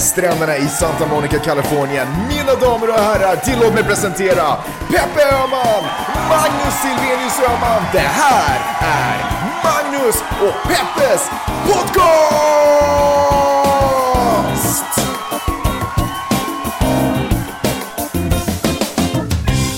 stränderna i Santa Monica, Kalifornien. Mina damer och herrar, tillåt mig presentera Peppe Öhman, Magnus Silvenius Öhman. Det här är Magnus och Peppes podcast!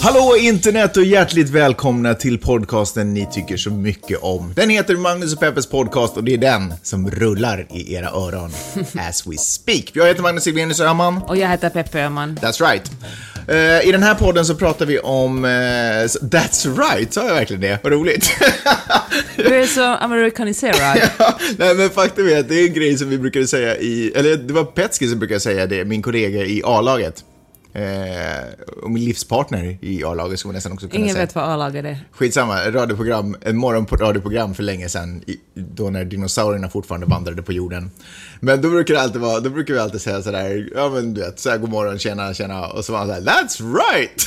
Hallå internet och hjärtligt välkomna till podcasten ni tycker så mycket om. Den heter Magnus och Peppes podcast och det är den som rullar i era öron as we speak. Jag heter Magnus Silvenius Öhman. Och jag heter Peppe Öhman. That's right. Uh, I den här podden så pratar vi om... Uh, that's right, sa jag verkligen det? Vad roligt. du är så amerikaniserad. ja, nej men faktum är att det är en grej som vi brukade säga i... Eller det var Petski som brukade säga det, min kollega i A-laget. Eh, och min livspartner i A-laget skulle man nästan också kunna Ingen säga. vet vad A-laget är. Skitsamma, radioprogram, en morgonradioprogram för länge sedan, då när dinosaurierna fortfarande vandrade på jorden. Men då brukar det alltid vara, då brukar vi alltid säga sådär, ja men du vet, såhär god morgon, tjena, tjena, och så var han såhär, that's right!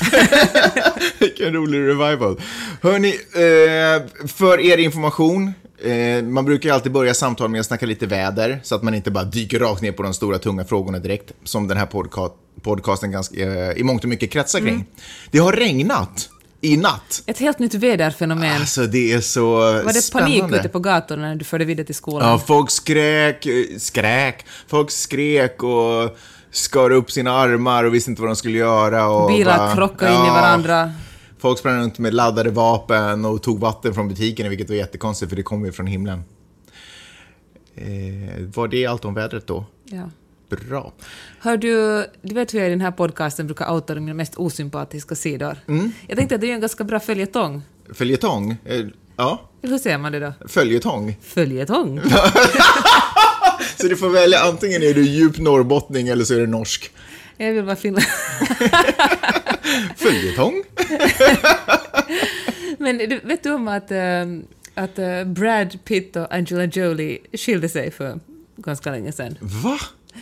Vilken rolig revival. Hörni, eh, för er information, Eh, man brukar ju alltid börja samtal med att snacka lite väder, så att man inte bara dyker rakt ner på de stora tunga frågorna direkt, som den här podca podcasten ganska, eh, i mångt och mycket kretsar kring. Mm. Det har regnat i natt. Ett helt nytt väderfenomen. Alltså det är så Var det spännande. panik ute på gatorna när du förde vidare till skolan? Ja, folk skrek, skräk, folk skrek och skar upp sina armar och visste inte vad de skulle göra. Och Bilar bara, krockade ja, in i varandra. Folk sprang runt med laddade vapen och tog vatten från butiken, vilket var jättekonstigt för det kom ju från himlen. Eh, var det allt om vädret då? Ja. Bra. Hör du, du vet hur jag i den här podcasten brukar outa mina mest osympatiska sidor? Mm. Jag tänkte att det är en ganska bra följetong. Följetong? Eh, ja. Hur säger man det då? Följetong? Följetong. så du får välja, antingen är du djup norrbottning eller så är du norsk. Jag vill vara finland. Följetong? Men du, vet du om att, äh, att äh, Brad Pitt och Angela Jolie skilde sig för ganska länge sedan? Va?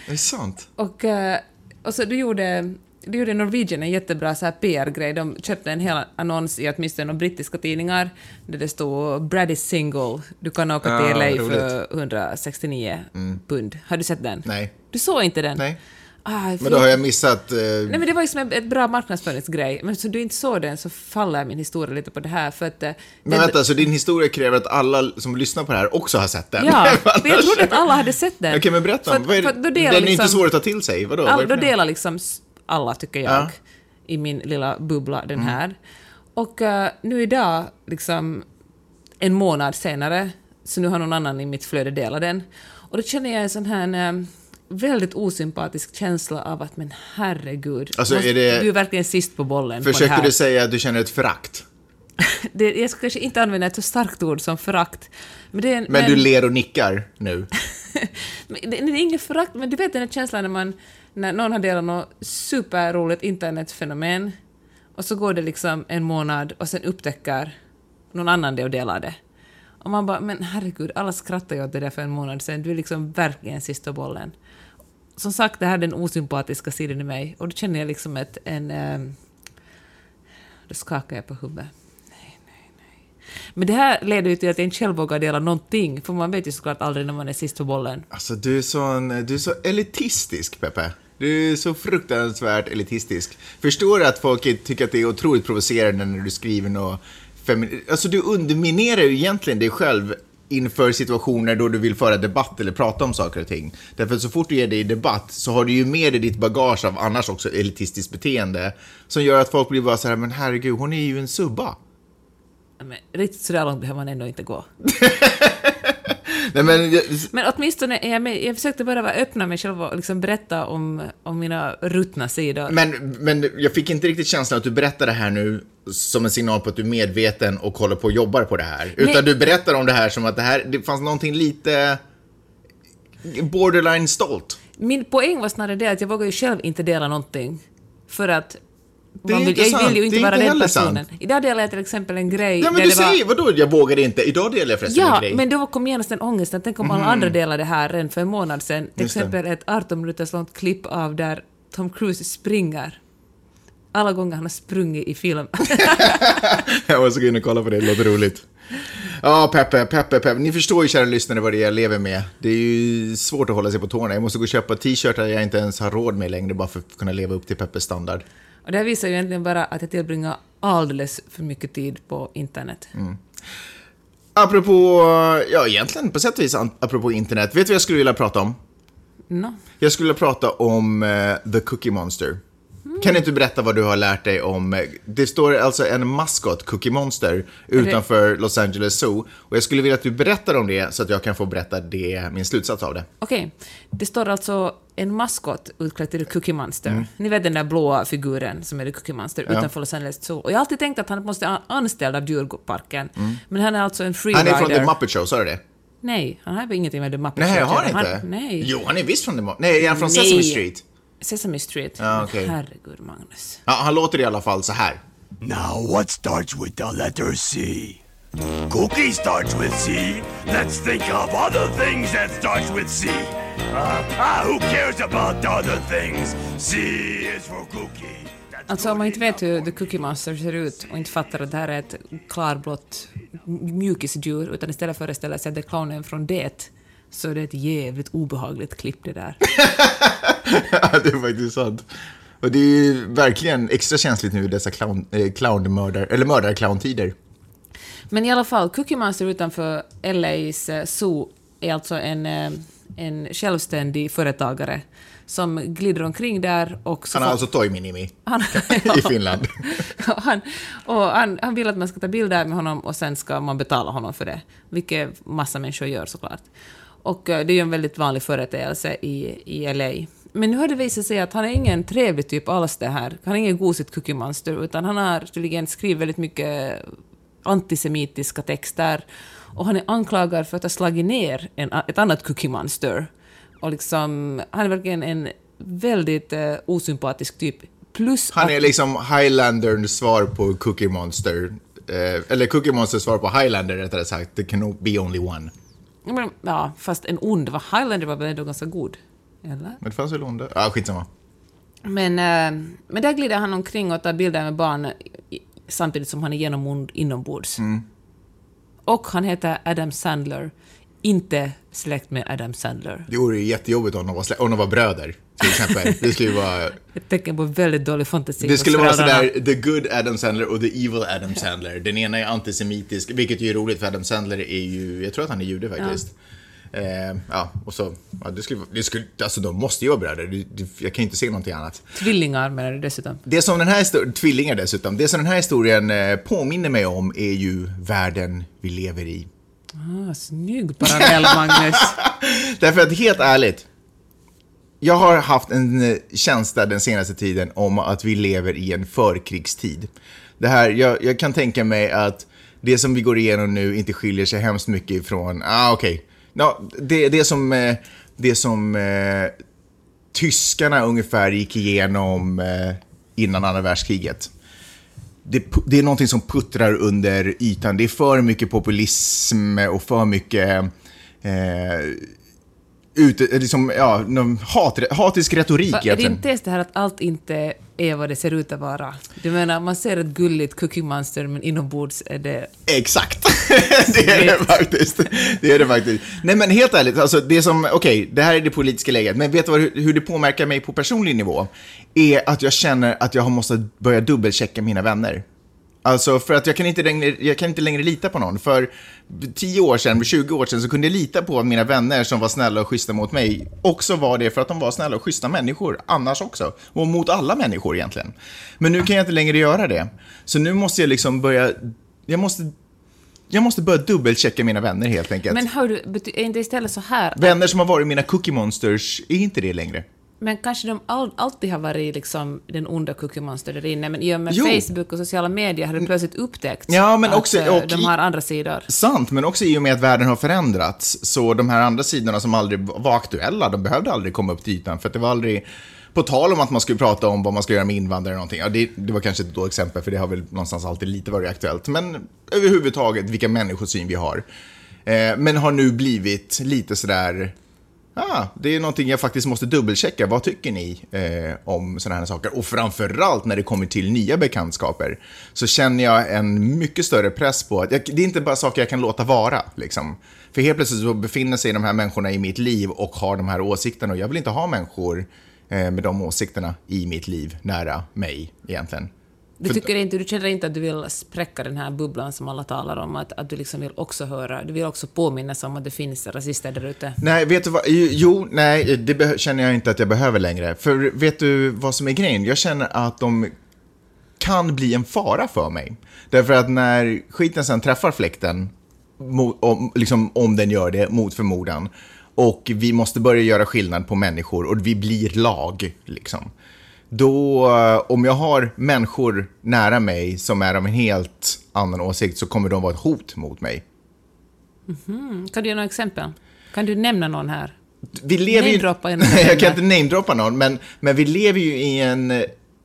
Är det sant? Och, äh, och så du gjorde, du gjorde Norwegian en jättebra så här PR-grej. De köpte en hel annons i åtminstone de brittiska tidningar där det stod “Brad is single, du kan åka ja, till LA roligt. för 169 mm. pund”. Har du sett den? Nej. Du såg inte den? Nej. Ah, men då har jag missat... Eh... Nej men det var liksom ett bra marknadsföringsgrej. Men så du inte såg den så faller min historia lite på det här för att... Eh, men den... vänta, så din historia kräver att alla som lyssnar på det här också har sett den? Ja, för jag trodde att alla hade sett den. Okej, okay, men berätta. För, för, för den är liksom, inte svår att ta till sig, vadå? All, då delar liksom alla, tycker jag, ja. i min lilla bubbla den här. Mm. Och uh, nu idag, liksom en månad senare, så nu har någon annan i mitt flöde delat den. Och då känner jag en sån här... Um, väldigt osympatisk känsla av att men herregud, alltså, är det... du är verkligen sist på bollen. Försöker på du säga att du känner ett förakt? det, jag ska kanske inte använda ett så starkt ord som förakt. Men, är, men, men du ler och nickar nu? det, det, är inget förakt, men du vet den här känslan när, man, när någon har delat något superroligt internetfenomen och så går det liksom en månad och sen upptäcker någon annan det och delar det. Och man bara, men herregud, alla skrattar ju åt det där för en månad sedan, du är liksom verkligen sista bollen som sagt, det här är den osympatiska sidan i mig och då känner jag liksom ett, en... Eh, då skakar jag på huvudet. Nej, nej, nej. Men det här leder ju till att jag inte själv vågar dela någonting, för man vet ju såklart aldrig när man är sist på bollen. Alltså, du är, sån, du är så elitistisk, Peppe. Du är så fruktansvärt elitistisk. Förstår du att folk tycker att det är otroligt provocerande när du skriver något Alltså du underminerar ju egentligen dig själv inför situationer då du vill föra debatt eller prata om saker och ting. Därför att så fort du ger dig i debatt så har du ju med dig ditt bagage av annars också elitistiskt beteende som gör att folk blir bara så här, men herregud, hon är ju en subba. Men riktigt sådär långt behöver man ändå inte gå. Nej, men, jag... men åtminstone är jag med. Jag försökte bara vara öppna mig själv och liksom berätta om, om mina ruttna sidor. Men, men jag fick inte riktigt känslan att du berättade det här nu som en signal på att du är medveten och håller på och jobbar på det här. Utan Nej. du berättar om det här som att det här, det fanns någonting lite borderline stolt. Min poäng var snarare det att jag vågar ju själv inte dela någonting. För att det är vill, inte jag vill ju inte vara den personen. Sant. Idag delade jag till exempel en grej... Ja, men du säger, var... vadå, jag vågade inte. Idag delade jag förresten ja, en grej. Ja, men då kom genast den ångesten. Tänk om mm. alla andra delade det här redan för en månad sedan. Till Just exempel det. ett 18 minuters långt klipp av där Tom Cruise springer. Alla gånger han har sprungit i film. jag måste gå in och kolla på det, det låter roligt. Ja, Peppe, Peppe, Peppe. Ni förstår ju, kära lyssnare, vad det är jag lever med. Det är ju svårt att hålla sig på tårna. Jag måste gå och köpa t-shirtar jag inte ens har råd med längre bara för att kunna leva upp till Peppes standard. Och det här visar ju egentligen bara att jag tillbringar alldeles för mycket tid på internet. Mm. Apropå, ja egentligen på sätt och vis apropå internet. Vet du vad jag skulle vilja prata om? No. Jag skulle vilja prata om uh, The Cookie Monster. Kan inte du berätta vad du har lärt dig om, det står alltså en maskot, Cookie Monster, utanför Los Angeles Zoo. Och jag skulle vilja att du berättar om det så att jag kan få berätta det, min slutsats av det. Okej, okay. det står alltså en maskot utklädd till Cookie Monster. Mm. Ni vet den där blåa figuren som är Cookie Monster ja. utanför Los Angeles Zoo. Och jag har alltid tänkt att han måste vara anställd av djurparken. Mm. Men han är alltså en freerider. Han är från The Muppet Show, sa du det? Nej, han har ingenting med The Muppet nej, Show Nej, har han inte? nej. Jo, han är visst från The Muppet Nej, är han från nej. Sesame Street? Sesame Street. Ja, okay. Herregud, Magnus. Ja, han låter i alla fall så här. Now what starts with the letter C? Cookie starts with C. Let's think of other things that starts with C. Uh, ah, who cares about other things? C is for cookie. Alltså om man inte vet hur The Cookie Monster ser ut och inte fattar att det här är ett klarblått mjukisdjur utan istället föreställer sig att det är clownen från Det så är det ett jävligt obehagligt klipp det där. det är faktiskt sant. Och det är ju verkligen extra känsligt nu i dessa clown, eh, clownmördar, eller mördarclowntider. Men i alla fall, Cookie Monster utanför LA's eh, Zoo är alltså en, eh, en självständig företagare som glider omkring där. Och han har alltså Toy Minimi i Finland. han, och han, han vill att man ska ta bilder med honom och sen ska man betala honom för det, vilket massa människor gör såklart. Och det är ju en väldigt vanlig företeelse i, i LA. Men nu har det visat sig att han är ingen trevlig typ alls det här. Han är ingen gosigt cookie monster, utan han har tydligen skrivit väldigt mycket antisemitiska texter. Och han är anklagad för att ha slagit ner en, ett annat cookie monster. Och liksom, han är verkligen en väldigt uh, osympatisk typ. Plus han är att, liksom Highlanderns svar på Cookie Monster. Eh, eller Cookie Monsters svar på Highlander rättare sagt. There can be only one. Men, ja, fast en ond, var Highlander var väl ändå ganska god? Eller? Men det fanns väl onda? Ja, skitsamma. Men, äh, men där glider han omkring och tar bilder med barn samtidigt som han är genomond inombords. Mm. Och han heter Adam Sandler, inte släkt med Adam Sandler. Det vore jättejobbigt om de var, om de var bröder, till exempel. Det skulle vara... Ett tecken på väldigt dålig fantasi. Det skulle vara sådär, the good Adam Sandler och the evil Adam Sandler. Den ena är antisemitisk, vilket är roligt för Adam Sandler är ju, jag tror att han är jude faktiskt. Eh, ja, och så, ja, det skulle, det skulle, alltså de måste ju vara bröder. jag kan inte se någonting annat. Tvillingar menar du dessutom? Det som den här tvillingar dessutom. Det som den här historien eh, påminner mig om är ju världen vi lever i. Ah, snygg parallell, Magnus. Därför att helt ärligt, jag har haft en eh, känsla den senaste tiden om att vi lever i en förkrigstid. Det här, jag, jag kan tänka mig att det som vi går igenom nu inte skiljer sig hemskt mycket ifrån, ah okej, okay Ja, det, det som, eh, det som eh, tyskarna ungefär gick igenom eh, innan andra världskriget. Det, det, är någonting som puttrar under ytan. Det är för mycket populism och för mycket eh, ut, liksom, ja, hat, hatisk retorik. Är det inte det här att allt inte är vad det ser ut att vara? Du menar, man ser ett gulligt cookie monster, men inombords är det... Exakt! det är det faktiskt. Det är det faktiskt. Nej, men helt ärligt, alltså det som, okej, okay, det här är det politiska läget, men vet du vad, hur det påverkar mig på personlig nivå? Är att jag känner att jag måste börja dubbelchecka mina vänner. Alltså för att jag kan, inte längre, jag kan inte längre lita på någon. För 10 år sedan, 20 år sedan så kunde jag lita på att mina vänner som var snälla och schyssta mot mig också var det för att de var snälla och schyssta människor annars också. Och mot alla människor egentligen. Men nu kan jag inte längre göra det. Så nu måste jag liksom börja, jag måste jag måste börja dubbelchecka mina vänner helt enkelt. Men hör du, är inte istället så här? Vänner som har varit mina cookie monsters är inte det längre. Men kanske de all, alltid har varit liksom den onda Cookie Monster där inne, men i och med jo. Facebook och sociala medier har det plötsligt upptäckts ja, men också, att eh, och de har andra sidor. Sant, men också i och med att världen har förändrats, så de här andra sidorna som aldrig var aktuella, de behövde aldrig komma upp till ytan, för det var aldrig på tal om att man skulle prata om vad man ska göra med invandrare och någonting. Ja, det, det var kanske ett dåligt exempel, för det har väl någonstans alltid lite varit aktuellt. Men överhuvudtaget vilka människosyn vi har. Eh, men har nu blivit lite sådär Ah, det är någonting jag faktiskt måste dubbelchecka. Vad tycker ni eh, om sådana här saker? Och framförallt när det kommer till nya bekantskaper så känner jag en mycket större press på att jag, det är inte bara saker jag kan låta vara. Liksom. För helt plötsligt så befinner sig de här människorna i mitt liv och har de här åsikterna och jag vill inte ha människor eh, med de åsikterna i mitt liv nära mig egentligen. Du, tycker inte, du känner inte att du vill spräcka den här bubblan som alla talar om, att, att du liksom vill också höra, du vill också påminnas om att det finns rasister där ute? Nej, vet du vad? Jo, nej, det känner jag inte att jag behöver längre. För vet du vad som är grejen? Jag känner att de kan bli en fara för mig. Därför att när skiten sen träffar fläkten, om, liksom, om den gör det mot förmodan, och vi måste börja göra skillnad på människor och vi blir lag, liksom. Då, eh, om jag har människor nära mig som är av en helt annan åsikt så kommer de vara ett hot mot mig. Mm, Kan du ge några exempel? Kan du nämna någon här? vi lever ju... Jag kan inte namedroppa någon, men, men vi lever ju i en,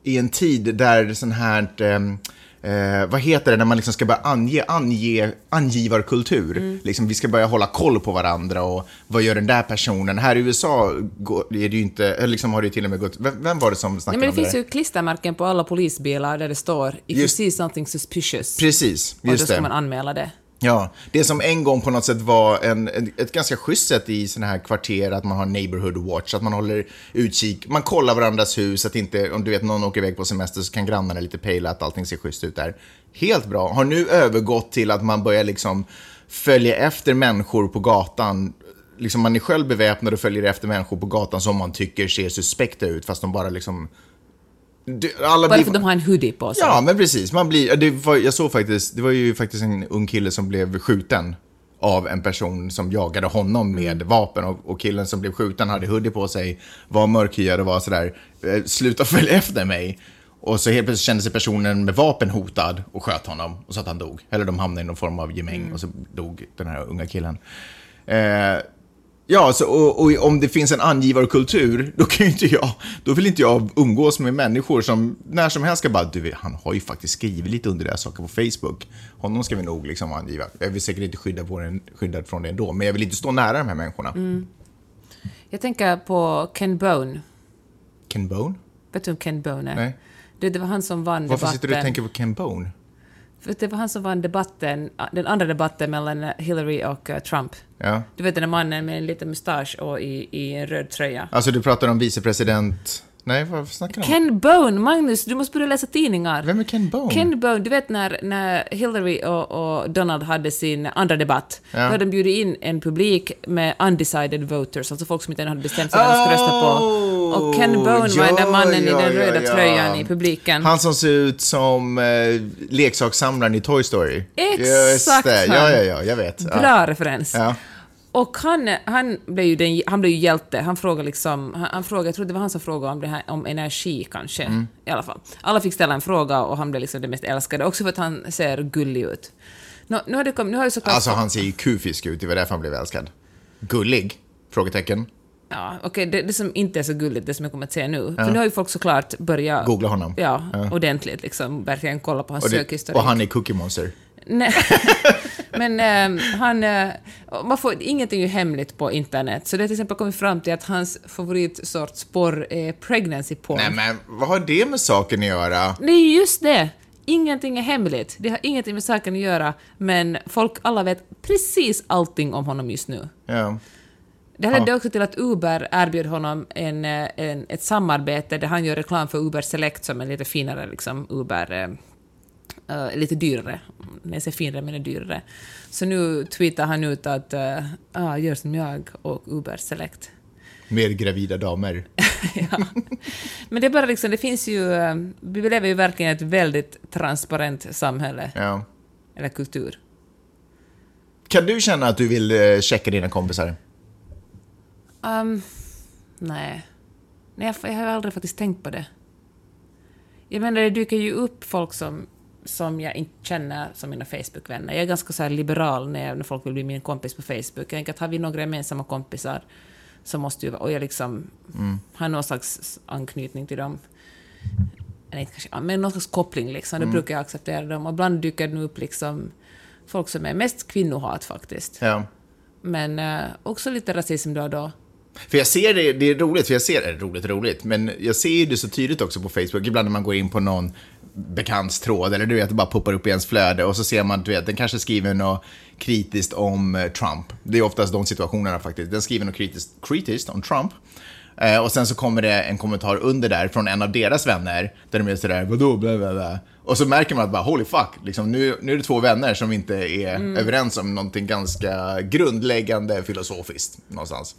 i en tid där sån här... ehm, Eh, vad heter det när man liksom ska börja ange, ange angivarkultur? Liksom, vi ska börja hålla koll på varandra och vad gör den där personen? Här i USA går, är det ju inte, eller liksom har det ju till och med gått... Vem, vem var det som Nej, snackade men det om finns det? ju klistermärken på alla polisbilar där det står “If you Just- see something suspicious” Precis, och då just ska det. man anmäla det. Ja, det som en gång på något sätt var en, ett ganska schysst sätt i sådana här kvarter, att man har neighborhood watch, att man håller utkik, man kollar varandras hus, att inte, om du vet någon åker iväg på semester så kan grannarna lite pejla att allting ser schysst ut där. Helt bra. Har nu övergått till att man börjar liksom följa efter människor på gatan. Liksom man är själv beväpnad och följer efter människor på gatan som man tycker ser suspekta ut, fast de bara liksom... Alla Bara för att de har en hoodie på sig. Ja, men precis. Man blir, det var, jag såg faktiskt, det var ju faktiskt en ung kille som blev skjuten av en person som jagade honom med vapen och, och killen som blev skjuten hade hoodie på sig, var mörkhyad och var sådär, eh, sluta följa efter mig. Och så helt plötsligt kände sig personen med vapen hotad och sköt honom och så att han dog. Eller de hamnade i någon form av gemäng och så dog den här unga killen. Eh, Ja, så, och, och om det finns en angivarkultur, då kan ju inte jag, då vill inte jag umgås med människor som när som helst ska bara, du han har ju faktiskt skrivit lite under det här saker på Facebook. Honom ska vi nog liksom angiva. Jag vill säkert inte skydda på den, skyddad från det ändå, men jag vill inte stå nära de här människorna. Jag tänker på Ken Bone. Ken Bone? Vet du vem Ken Bone är? Nej. Det, det var han som vann Varför debatten. sitter du och tänker på Ken Bone? Det var han som vann debatten, den andra debatten mellan Hillary och eh, Trump. Ja. Du vet den där mannen med en liten mustasch och i, i en röd tröja. Alltså du pratar om vicepresident... Nej, vad snackar du om? Ken Bone, Magnus, du måste börja läsa tidningar. Vem är Ken Bone? Ken Bone, du vet när, när Hillary och, och Donald hade sin andra debatt, Ja. då hade de bjudit in en publik med undecided voters, alltså folk som inte ännu hade bestämt sig vad de skulle rösta på. Och Ken Bone var den där mannen i ja, den ja, röda ja. tröjan i publiken. Han som ser ut som eh, leksakssamlaren i Toy Story. Exakt Just det. Ja, ja, ja, jag vet. Ja. Bra referens. Ja. Och han, han, blev ju den, han blev ju hjälte. Han frågade liksom, han, han frågade, jag tror det var han som frågade om, det här, om energi kanske. Mm. I alla fall. Alla fick ställa en fråga och han blev liksom den mest älskade, också för att han ser gullig ut. Nå, nu har det kommit, nu har det såklart... Alltså han ser ju kufisk ut, det var därför han blev älskad. Gullig? Frågetecken. Ja, okej, det, det som inte är så gulligt, det som jag kommer att säga nu. För nu har ju folk såklart börjat... Googla honom. Ja, ordentligt liksom. Verkligen kolla på hans sökhistorik. och han är Cookie Monster. Nej. Men ehm, han... eh, man får, ingenting är ju hemligt på internet, så det har till exempel kommit fram till att hans favoritsorts porr är pregnancy porn. Nej men vad har det med saken att göra? Det är just det! Ingenting är hemligt. Det har ingenting med saken att göra, men folk alla vet precis allting om honom just nu. Ja. Det ledde också till att Uber erbjöd honom en, eh, en, ett samarbete där han gör reklam för Uber Select som är lite finare liksom Uber... eh, eh, lite dyrare. Jag säger finare menar jag dyrare. Så nu tweetar han ut att uh, ah, gör som jag och Uber Select. Med gravida damer. ja. Men det är bara liksom, det finns ju... eh, vi lever ju verkligen i ett väldigt transparent samhälle, Ja. eller kultur. Kan du känna att du vill eh, checka dina kompisar? Um, nej. nej jag, jag har aldrig faktiskt tänkt på det. Jag menar, det dyker ju upp folk som, som jag inte känner som mina Facebook-vänner. Jag är ganska så liberal när, jag, när folk vill bli min kompis på Facebook. Jag tänker att har vi några gemensamma kompisar så måste ju... Och jag liksom har någon slags anknytning till dem. Eller inte kanske, men någon slags koppling liksom. Då brukar jag acceptera dem. Och ibland dyker det upp liksom folk som är mest kvinnohat faktiskt. Ja. Men eh, också lite rasism då och då. För jag ser det, det är roligt, för jag ser det, roligt, roligt, men jag ser ju det så tydligt också på Facebook, ibland när man går in på någon bekants tråd, eller du vet, det bara poppar upp i ens flöde och så ser man, du vet, den kanske skriver något kritiskt om eh, Trump. Det är oftast de situationerna faktiskt. Den skriver något kritiskt, kritiskt om Trump. Eh, och sen så kommer det en kommentar under där från en av deras vänner, där de är sådär, vadå, bla bla bla. Och så märker man att bara, holy fuck, liksom, nu, nu är det två vänner som inte är överens om någonting ganska grundläggande filosofiskt någonstans.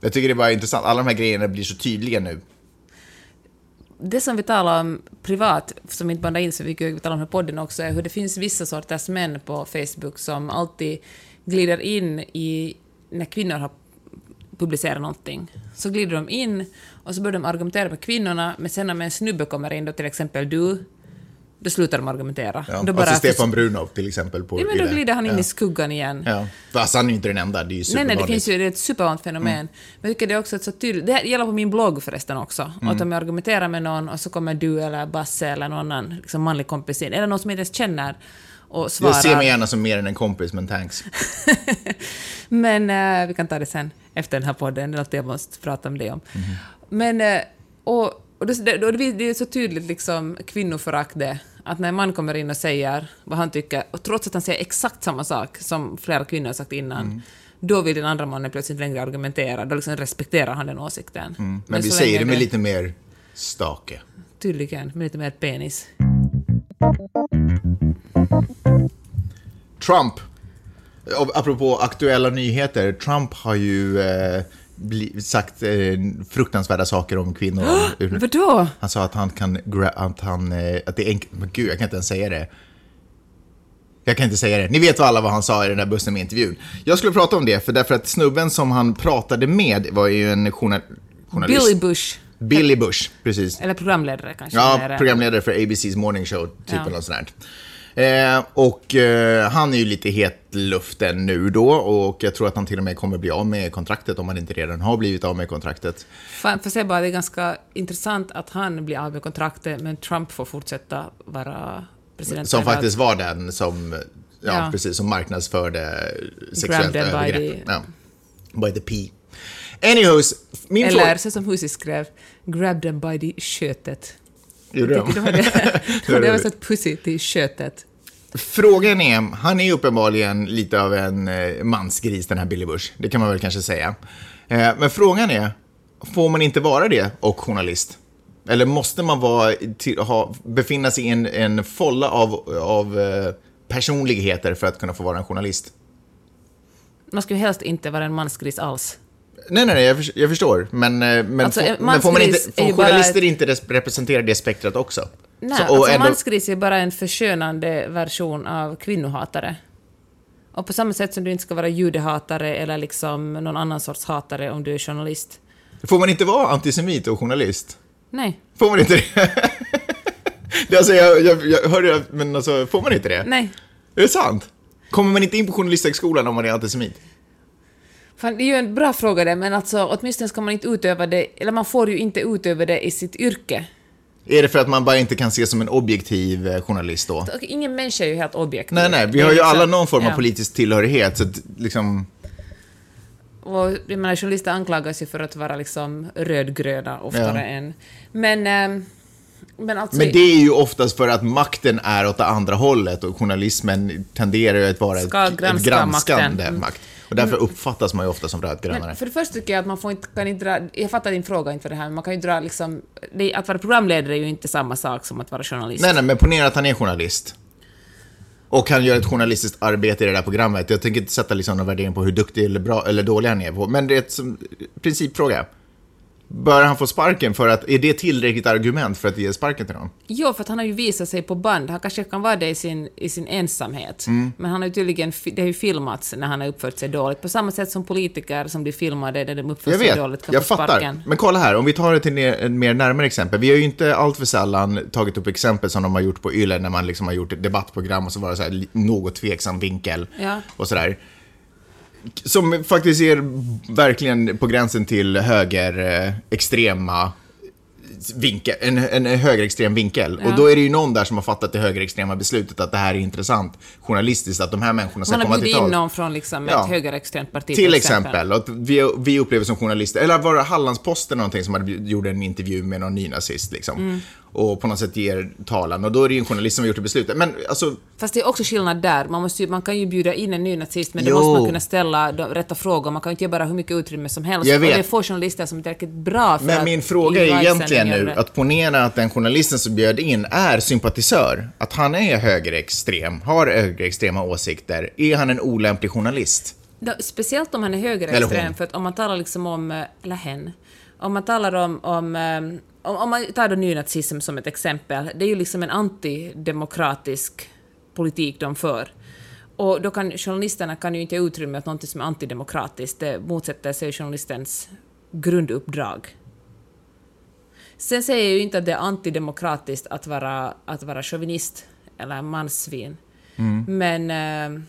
Jag tycker det är bara intressant, alla de här grejerna blir så tydliga nu. det som vi talar om privat, som inte bandar in så mycket, vi talar om här podden också, är hur det finns vissa sorters män på Facebook som alltid glider in i, när kvinnor har publicerat någonting, så glider de in och så börjar de argumentera med kvinnorna, men sen om en snubbe kommer in, då till exempel du, då slutar de argumentera. Ja. Då alltså Stefan Brunov till exempel. På Ja, men då glider han in ja. i skuggan igen. Ja. Fast han är ju inte den enda, det är ju Nej, nej, det finns ju det är ett supervanligt fenomen. Mm. Men jag tycker det är också ett så tydligt... Det här gäller på min blogg förresten också. Mm. Att om jag argumenterar med någon och så kommer du eller Basse eller någon annan liksom manlig kompis in, eller någon som jag inte ens känner och svarar. Jag ser mig gärna som mer än en kompis, men thanks. Men eh, vi kan ta det sen efter den här podden, det är något jag måste prata med dig om. Mhm. Men, eh, och, och det, och det är så tydligt liksom kvinnoförakt det, att när en man kommer in och säger vad han tycker, och trots att han säger exakt samma sak som flera kvinnor har sagt innan, Mm. då vill den andra mannen plötsligt inte längre argumentera, då liksom respekterar han den åsikten. Mm. Men, vi så säger det med lite mer stake. Tydligen, med lite mer penis. Trump. Apropå aktuella nyheter, Trump har ju eh, bli, sagt eh, fruktansvärda saker om kvinnor. Vadå? Han sa att han kan, att han, eh, att det är enkelt, men gud jag kan inte ens säga det. Jag kan inte säga det. Ni vet alla vad han sa i den där bussen med intervjun. Jag skulle prata om det, för därför att snubben som han pratade med var ju en journal, journalist. Billy Bush. Billy Bush, precis. Eller programledare kanske. Ja, programledare för ABC's Morning Show, typ Ja. eller sånt där. Eh, och eh, han är ju lite het luften nu då och jag tror att han till och med kommer bli av med kontraktet om han inte redan har blivit av med kontraktet. Fan, får säga bara, det är ganska intressant att han blir av med kontraktet, men Trump får fortsätta vara president. Som för faktiskt var den som, ja, Ja. precis, som marknadsförde sexuellt Grabbed by övergrepp. the- Ja. By the P. Anyhows, min Eller fråga... så som Husi skrev, grab them by the köttet. Gjorde de? det var det. så ett pussy till köttet. Frågan är, han är uppenbarligen lite av en eh, mansgris den här Billy Bush. Det kan man väl kanske säga. Eh, men frågan är, får man inte vara det och journalist? Eller måste man vara, till, ha, befinna sig i en, en folla av, av eh, personligheter för att kunna få vara en journalist? Man skulle helst inte vara en mansgris alls. Nej, nej, nej jag, för, jag förstår. Men, eh, men, Alltså, får, en men får man inte, får journalister ett- inte res- representera det spektrat också? Nej, Så- alltså ändå- mansgris är bara en förskönande version av kvinnohatare. Och på samma sätt som du inte ska vara judehatare eller liksom någon annan sorts hatare om du är journalist. Får man inte vara antisemit och journalist? Nej, Får man inte det? det alltså, jag, jag, jag hörde, men alltså, får man inte det? nej. Är det sant? Kommer man inte in på journalisthögskolan om man är antisemit? Fan, det är ju en bra fråga det, men alltså åtminstone ska man inte utöva det, eller man får ju inte utöva det i sitt yrke. Är det för att man bara inte kan ses som en objektiv eh, journalist då? Och Ingen människa är ju helt objektiv. Nej, nej, vi har ju liksom- alla någon form av ja. politisk tillhörighet, så att, liksom... Och jag menar, journalister anklagas ju för att vara liksom rödgröna oftare Ja. än... Men... ehm, men alltså... Men det är ju oftast för att makten är åt det andra hållet och journalismen tenderar ju att vara ett, ett granska granskande makten. Makt. Och därför uppfattas man ju ofta som rödgrönare. Men för det första tycker jag att man får inte, kan inte dra... Jag fattar din fråga inte för det här, men man kan ju dra liksom... Det, att vara programledare är ju inte samma sak som att vara journalist. Nej, nej, men ponera att han är journalist. Och kan göra ett journalistiskt arbete i det där programmet. Jag tänker inte sätta liksom någon värdering på hur duktig eller, bra, eller dålig han är på. Men det är ett som- principfråga. Bör han få sparken för att, är det tillräckligt argument för att ge sparken till någon? Jo, för att han har ju visat sig på band. Han kanske kan vara det i sin, i sin ensamhet. Mm. Men han har ju tydligen, det har ju filmats när han har uppfört sig dåligt. På samma sätt som politiker som blir filmade när de uppför Jag sig vet, dåligt kan jag få fattar. sparken. Men kolla här, om vi tar det till ett mer närmare exempel. Vi har ju inte allt för sällan tagit upp exempel som de har gjort på Yle när man liksom har gjort ett debattprogram och så var det så här något tveksam vinkel Ja. och sådär. Som faktiskt är verkligen på gränsen till höger, eh, extrema vinkel, en, en högerextrem vinkel. Och då är det ju någon där som har fattat det högerextrema beslutet att det här är intressant journalistiskt, att de här människorna ska Man har komma till bjudit in tals. någon från liksom Ja. ett högerextremt parti Till exempel. Att vi, vi upplever som journalister, eller var det Hallandsposten någonting som hade gjorde en intervju med någon nynazist liksom. Mm. Och på något sätt ger talan. Och då är det ju en journalist som har gjort det beslutet. Men alltså, Fast det är också skillnad där. Man, måste ju, man kan ju bjuda in en ny nazist, men då måste man kunna ställa de rätta frågor. Man kan ju inte ge bara hur mycket utrymme som helst. Jag Och vet. det är få journalister som är tillräckligt bra för Men att min fråga är egentligen nu att ponera att den journalisten som bjöd in är sympatisör. Att han är högerextrem, har högerextrema åsikter. Är han en olämplig journalist? Då, speciellt om han är högerextrem, för att om man talar liksom om, eh, eller hen, om man talar om, om, eh, om, om man tar då nynazism som ett exempel, det är ju liksom en antidemokratisk politik de för. Och då kan journalisterna kan ju inte ge utrymme åt något som är antidemokratiskt, det motsätter sig journalistens grunduppdrag. Sen säger jag ju inte att det är antidemokratiskt att vara, att vara chauvinist eller manssvin. Men... eh,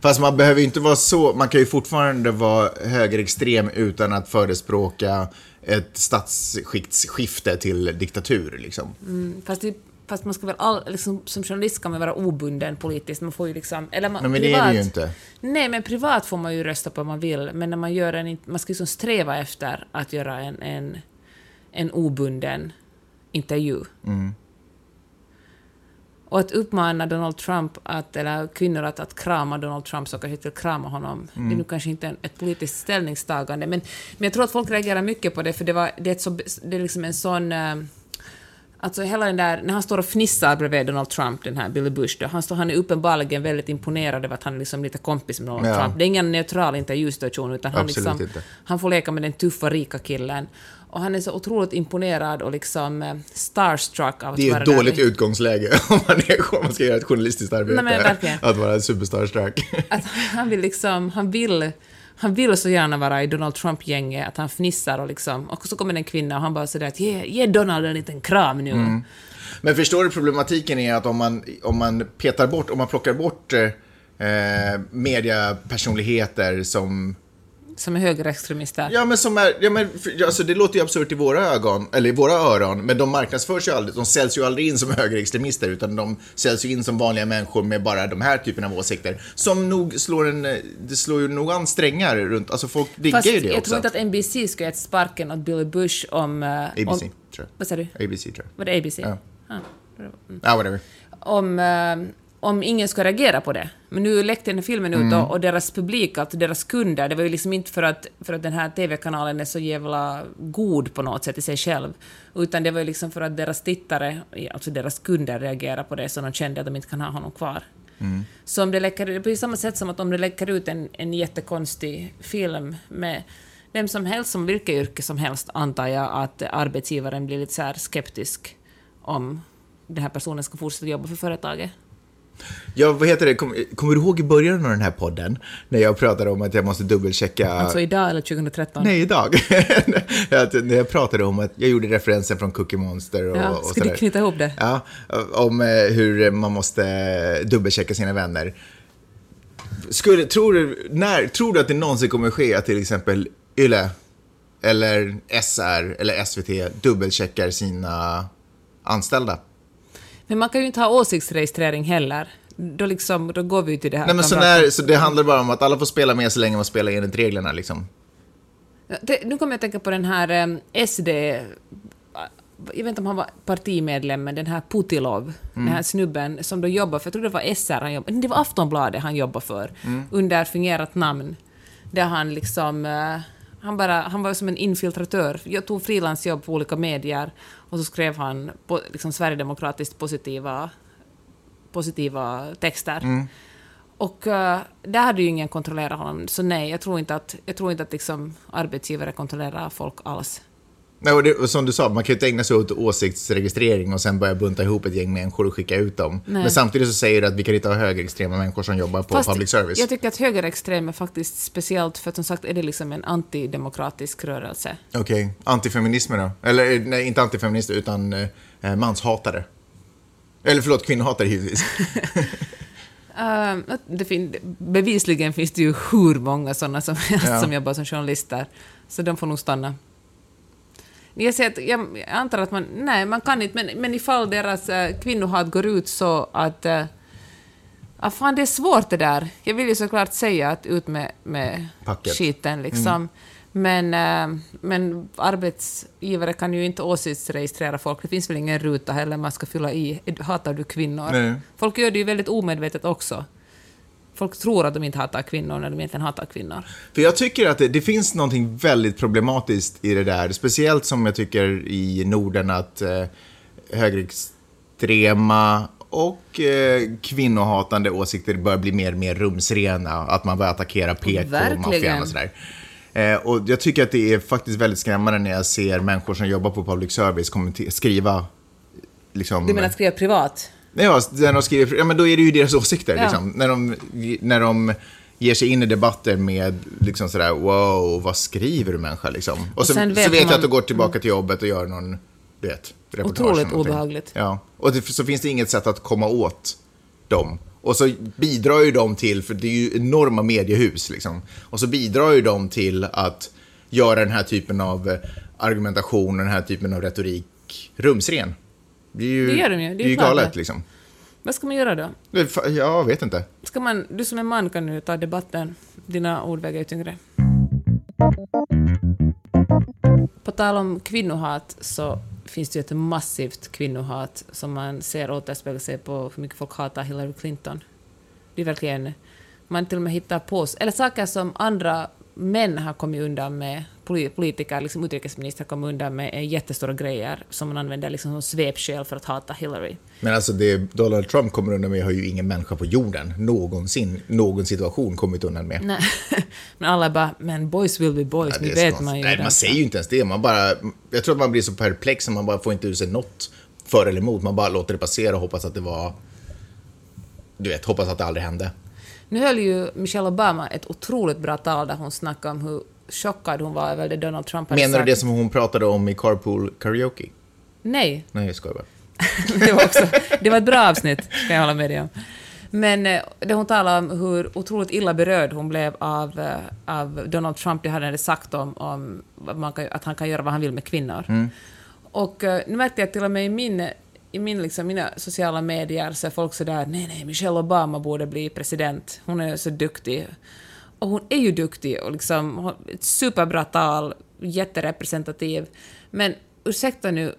Fast man behöver ju inte vara så, man kan ju fortfarande vara högerextrem utan att förespråka ett statsskiktsskifte till diktatur liksom. Fast, det, fast man ska väl all, liksom, som journalist ska man vara obunden politiskt. Man får ju liksom... Eller man, men det är vi ju inte. Nej, men privat får man ju rösta på vad man vill. Men när man gör en... Man ska ju liksom sträva efter att göra en, en, en obunden intervju. Mm. Och att uppmana Donald Trump, att, eller kvinnor att, att krama Donald Trump så kanske inte vill krama honom, det är Mm. nu kanske inte en, ett politiskt ställningstagande, men, men jag tror att folk reagerar mycket på det, för det, var, det, är, ett så, det är liksom en sån... eh, Alltså hela den där, när han står och fnissar bredvid Donald Trump, den här Billy Bush, då, han, står, han är uppenbarligen väldigt imponerad över att han är liksom lite kompis med Donald Ja. Trump. Det är ingen neutral intervjusituation, utan han, Absolut liksom, inte. han får leka med den tuffa, rika killen. Och han är så otroligt imponerad och liksom eh, starstruck av att Det är vara ett där. dåligt utgångsläge om man, är, om man ska göra ett journalistiskt arbete. Nej. Att vara superstarstruck. att han vill liksom, han vill, han vill så gärna vara i Donald Trump-gänget, att han fnissar och liksom, och så kommer en kvinna och han bara sådär att ge, ge Donald en liten kram nu. Mm. Men förstår du problematiken är att om man, om man petar bort, om man plockar bort eh, mediapersonligheter som Som är högerextremister. Ja, men som är, ja, men, för, alltså, det låter ju absurt i våra ögon, eller i våra öron, men de marknadsförs ju aldrig, de säljs ju aldrig in som högerextremister, utan de säljs ju in som vanliga människor med bara de här typen av åsikter, som nog slår en, det slår ju nog an strängar runt, alltså folk diggar ju det jag också. tror inte att NBC ska ge ett sparken åt Billy Bush om... eh, ABC, om tror jag. vad sa du? ABC, tror jag. Var det ABC? Ja. Ah, mm. Ja, whatever. om, eh, om ingen ska reagera på det. Men nu läckte den här filmen ut Mm. och, och deras publik, alltså deras kunder, det var ju liksom inte för att, för att den här TV-kanalen är så jävla god på något sätt i sig själv, utan det var ju liksom för att deras tittare, alltså deras kunder, reagerade på det så de kände att de inte kan ha honom kvar. Så om det läcker ut, på samma sätt som att om det läcker ut en, en jättekonstig film med vem som helst, som vilket yrke som helst, antar jag att arbetsgivaren blir lite så skeptisk om den här personen ska fortsätta jobba för företaget. Ja, vad heter det, Kom, kommer du ihåg i början av den här podden, när jag pratade om att jag måste dubbelchecka Alltså idag eller 2013? Nej, idag. Att när jag pratade om att jag gjorde referensen från Cookie Monster och, Ja, och ska du knyta ihop det? Ja, om eh, hur man måste dubbelchecka sina vänner. Skulle, tror, du, när, tror du att det någonsin kommer ske att till exempel YLE eller SR eller SVT dubbelcheckar sina anställda? Men man kan ju inte ha åsiktsregistrering heller. Då, liksom, då går vi ju till det här. Nej, men så, när, så det handlar bara om att alla får spela med så länge man spelar enligt reglerna liksom. Det, nu kommer jag att tänka på den här eh, SD... Jag vet inte om han var partimedlem, men den här Putilov, den här snubben som då jobbar för, jag tror det var SR han jobbade, det var Aftonbladet han jobbade för, under fingerat namn. Där han liksom, eh, han, bara, han var som en infiltratör. Jag tog frilansjobb på olika medier och så skrev han på, liksom sverigedemokratiskt positiva, positiva texter. Och uh, där hade ju ingen kontrollerat honom, så nej, jag tror inte att, jag tror inte att liksom, arbetsgivare kontrollerar folk alls. Nej, och det, och som du sa, man kan ju inte ägna sig åt åsiktsregistrering och sen börja bunta ihop ett gäng människor och skicka ut dem. Nej. Men samtidigt så säger du att vi kan inte ha högerextrema människor som jobbar på Fast public service. jag tycker att högerextrem är faktiskt speciellt, för att som sagt är det liksom en antidemokratisk rörelse. Okej, antifeminismer då? Eller eh, nej, inte antifeminister utan eh, manshatare. Eller förlåt, kvinnohatare givetvis. Uh, det fin- bevisligen finns det ju hur många sådana som helst Ja. som jobbar som journalister, så de får nog stanna. Jag, säger att, jag, antar att man, nej man kan inte, men, men ifall deras äh, kvinnohat går ut så att äh, Ah, fan, det är svårt det där. Jag vill ju såklart säga att ut med, med Packet. skiten liksom. Men, äh, men arbetsgivare kan ju inte åsiktsregistrera folk. Det finns väl ingen ruta heller man ska fylla i. Hatar du kvinnor? Nej. Folk gör det ju väldigt omedvetet också. Folk tror att de inte hatar kvinnor när de egentligen hatar kvinnor. För jag tycker att det, det finns någonting väldigt problematiskt i det där. Speciellt som jag tycker i Norden att eh, högerextrema och eh, kvinnohatande åsikter börjar bli mer och mer rumsrena. Att man börjar attackera. PK-maffian och sådär. Eh, och jag tycker att det är faktiskt väldigt skrämmande när jag ser människor som jobbar på public service skriva liksom... Du menar skriva privat? Ja, när de skriver, ja, men då är det ju deras åsikter. Ja. Liksom. När, de, när de ger sig in i debatter med liksom sådär, wow, vad skriver du människa liksom? Och, så, sen så vet vet jag man- att du går tillbaka till jobbet och gör någon, du vet, reportage. Otroligt obehagligt. Ja, och det, så finns det inget sätt att komma åt dem. Och så bidrar ju de till, för det är ju enorma mediehus liksom, och så bidrar ju de till att göra den här typen av argumentation, den här typen av retorik rumsren. Det, är ju, Det gör de ju, det är det är galet liksom. Vad ska man göra då? Jag vet inte. Ska man, du som är man kan nu ta debatten. Dina ord väger ju tyngre. På tal om kvinnohat så finns det ju ett massivt kvinnohat som man ser återspegla sig på hur mycket folk hatar Hillary Clinton. Det är verkligen... Man till och med hittar på... Eller saker som andra män har kommit undan med, poli- politiker, liksom utrikesministrar kommit undan med, jättestora grejer som man använder liksom som svepskäl för att hata Hillary. Men alltså det Donald Trump kommer undan med har ju ingen människa på jorden någonsin, någon situation kommit undan med. Nej. Men alla bara, men boys will be boys, Ja, det vet man ju. Nej, man säger ju inte ens det. Man bara, jag tror att man blir så perplex som man bara får inte ur sig något för eller emot. Man bara låter det passera och hoppas att det var... Du vet, hoppas att det aldrig hände. Nu höll ju Michelle Obama ett otroligt bra tal där hon snackade om hur chockad hon var över det Donald Trump hade Menar du sagt. det som hon pratade om i Carpool Karaoke? Nej, Nej, jag skojar bara. det var, också, det var ett bra avsnitt, kan jag hålla med dig om. Men eh, det hon talade om hur otroligt illa berörd hon blev av, eh, av Donald Trump, det han hade sagt om, om kan, att han kan göra vad han vill med kvinnor. Och eh, nu märkte jag till och med i min, i min, liksom, mina sociala medier så är folk sådär nej, nej, Michelle Obama borde bli president, hon är så duktig. Och hon är ju duktig och liksom, ett superbra tal, jätterepresentativ. Men ursäkta nu,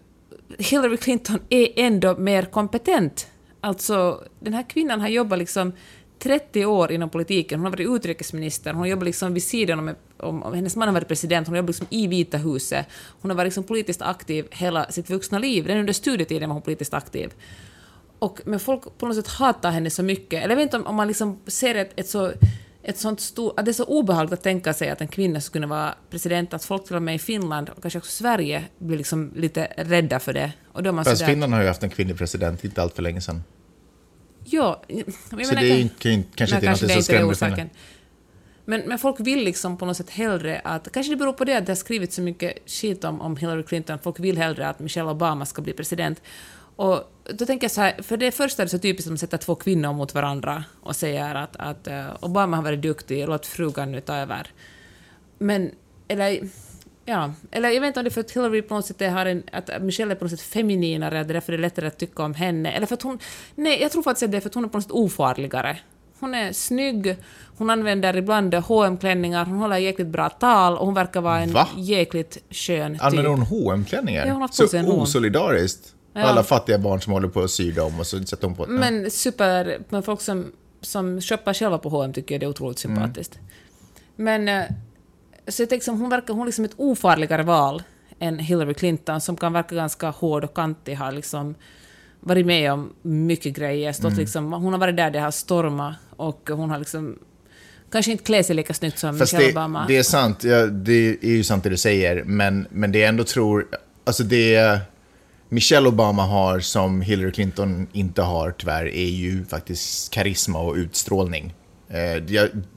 Hillary Clinton är ändå mer kompetent. Alltså, den här kvinnan har jobbat liksom 30 år inom politiken, hon har varit utrikesminister, hon jobbar liksom vid sidan om, om, om hennes man har varit president, hon har jobbat liksom i Vita huset, hon har varit liksom politiskt aktiv hela sitt vuxna liv, redan under studietiden var hon politiskt aktiv. Och, men folk på något sätt hatar henne så mycket, eller jag vet inte om, om man liksom ser ett, ett så ett sånt stort, det är så obehagligt att tänka sig att en kvinna skulle kunna vara president, att folk till och med i Finland och kanske också Sverige blir liksom lite rädda för det. Och då man Fast sådär, Finland har ju haft en kvinnlig president inte allt för länge sedan. Ja, jag Så menar, det är ju kanske Nej, inte något det så inte är skrämmande. orsaken. Men, men folk vill liksom på något sätt hellre att... Kanske det beror på det att det har skrivits så mycket skit om, om Hillary Clinton. Folk vill hellre att Michelle Obama ska bli president. Och då tänker jag så här, för det första är det så typiskt att man sätter två kvinnor mot varandra och säger att, att eh, Obama har varit duktig, låt frugan nu ta över. Men, eller... Ja, eller jag vet inte om det är för att Hillary på något sätt har en, att Michelle är på något sätt femininare, att det är därför det är lättare att tycka om henne, eller för att hon, nej jag tror faktiskt att det är för att hon är på något sätt ofarligare. Hon är snygg, hon använder ibland hm klänningar hon håller jäkligt bra tal och hon verkar vara en Va? jäkligt skön typ. Använder hon hm klänningar Ja, hon har haft på sig en Så osolidariskt. Ja. Alla fattiga barn som håller på att sy dem och så sätter hon på... Ja. Men super, men folk som, som shoppar själva på H&M tycker jag det är otroligt Mm. sympatiskt. Men, eh, så jag tänker som hon verkar, hon är liksom ett ofarligare val än Hillary Clinton som kan verka ganska hård och kantig, har liksom varit med om mycket grejer, stått Mm. liksom, hon har varit där det har stormat och hon har liksom kanske inte klä sig lika snyggt som Fast Michelle det, Obama. det är sant, ja, det är ju sant det du säger, men, men det jag ändå tror, alltså det Michelle Obama har som Hillary Clinton inte har tyvärr är ju faktiskt karisma och utstrålning. Eh,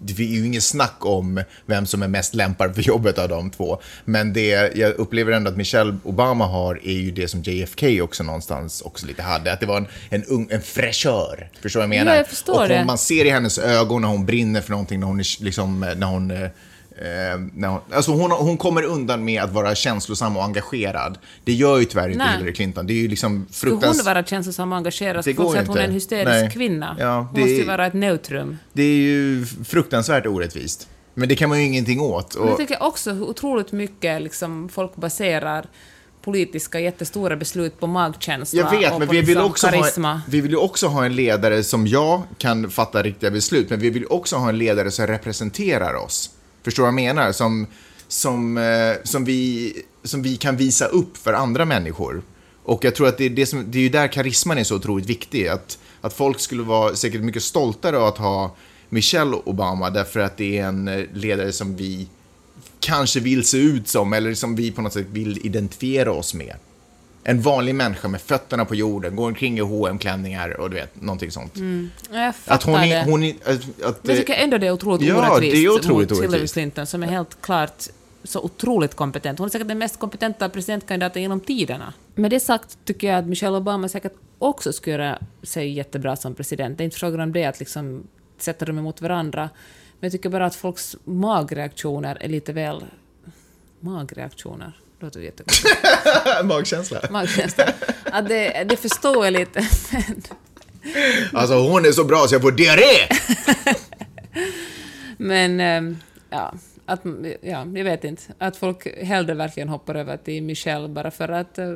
det är ju ingen snack om vem som är mest lämpad för jobbet av de två. Men det jag upplever ändå att Michelle Obama har är ju det som JFK också någonstans också lite hade. Att det var en, en, ung, en fräschör. Förstår du vad jag menar? Ja, jag förstår och hon, det. Man ser i hennes ögon när hon brinner för någonting, när hon, liksom, när hon eh, hon, alltså hon, hon kommer undan med att vara känslosam och engagerad. Det gör ju tyvärr inte Nej. Hillary Clinton. Det är ju liksom Skulle hon fruktansvärt. vara känslosam och engagerad Det går säger att hon är en inte. hysterisk Nej. kvinna. Ja, hon det- måste ju vara ett neutrum. Det är ju fruktansvärt orättvist. Men det kan man ju ingenting åt. Men jag Och, tycker också hur otroligt mycket liksom, folk baserar politiska jättestora beslut på magkänsla jag vet, och men vi vill, liksom, också ha, vi vill ju också ha en ledare som jag kan fatta riktiga beslut, men vi vill också ha en ledare som representerar oss. Förstår du vad jag menar? Som, som, eh, som, vi, som vi kan visa upp för andra människor. Och jag tror att det är, det som, det är ju där karisman är så otroligt viktig. Att, att folk skulle vara säkert mycket stoltare av att ha Michelle Obama därför att det är en eh, ledare som vi kanske vill se ut som eller som vi på något sätt vill identifiera oss med. En vanlig människa med fötterna på jorden, går omkring i hm klänningar och du vet, någonting sånt. Jag fattar Att hon är, det. hon är, att, att, Men jag tycker ändå det är otroligt Ja, orättvist det är otroligt mot Hillary. Clinton som är helt klart så otroligt kompetent. Hon är säkert den mest kompetenta presidentkandidaten genom tiderna. Med det sagt tycker jag att Michelle Obama säkert också skulle göra sig jättebra som president. Det är inte frågan om det, att liksom sätta dem emot varandra. Men jag tycker bara att folks magreaktioner är lite väl... Magreaktioner? Låter jättegott. magkänsla. Magkänsla. Att det, det förstår jag lite. men- Alltså hon är så bra så jag får diarré! Men, ehm, ja, att, ja, jag vet inte. Att folk hellre verkligen hoppar över till Michelle bara för att eh,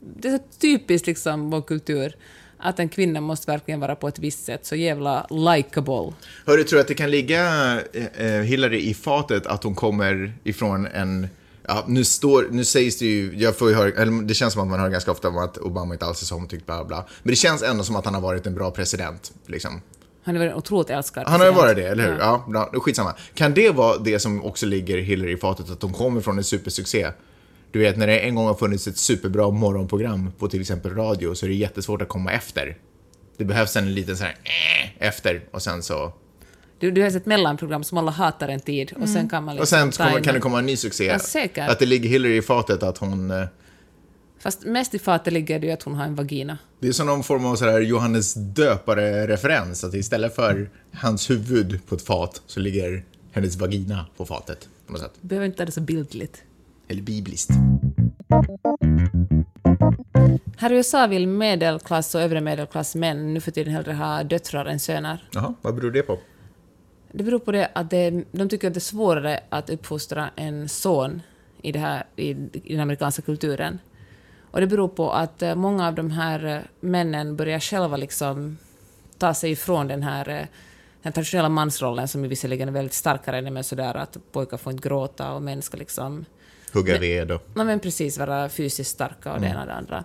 det är så typiskt liksom vår kultur att en kvinna måste verkligen vara på ett visst sätt, så jävla likeable. Hörru, tror du att det kan ligga eh, eh, Hillary i fatet att hon kommer ifrån en... Ja, nu, står, nu sägs det ju, jag får ju höra, eller det känns som att man hör ganska ofta om att Obama inte alls är så omtyckt, bla bla. Men det känns ändå som att han har varit en bra president. Liksom. Han är väl otroligt älskad Han har ju varit det, eller hur? Ja. då skitsamma. Kan det vara det som också ligger Hillary i fatet, att de kommer från en supersuccé? Du vet, när det en gång har funnits ett superbra morgonprogram på till exempel radio så är det jättesvårt att komma efter. Det behövs en liten sån här eh, efter och sen så... Du, du har ett mellanprogram som alla hatar en tid och sen kan man liksom Och sen kommer, kan det en- komma en ny succé. Ja, säkert. Att det ligger Hillary i fatet att hon... eh, Fast mest i fatet ligger det ju att hon har en vagina. Det är som någon form av så här Johannes döpare-referens. Att istället för hans huvud på ett fat så ligger hennes vagina på fatet. På något sätt. Du behöver inte det så bildligt. Eller bibliskt. Här i USA vill medelklass och övre medelklass män nu för tiden hellre ha döttrar än söner. Jaha, vad beror det på? Det beror på det att det, de tycker att det är svårare att uppfostra en son i, det här, i, i den amerikanska kulturen. Och det beror på att eh, många av de här eh, männen börjar själva liksom ta sig ifrån den här eh, den traditionella mansrollen som visserligen är väldigt starkare, men sådär att pojkar får inte gråta och män ska liksom Hugga ved och... Ja, men precis, vara fysiskt starka och det ena och det andra.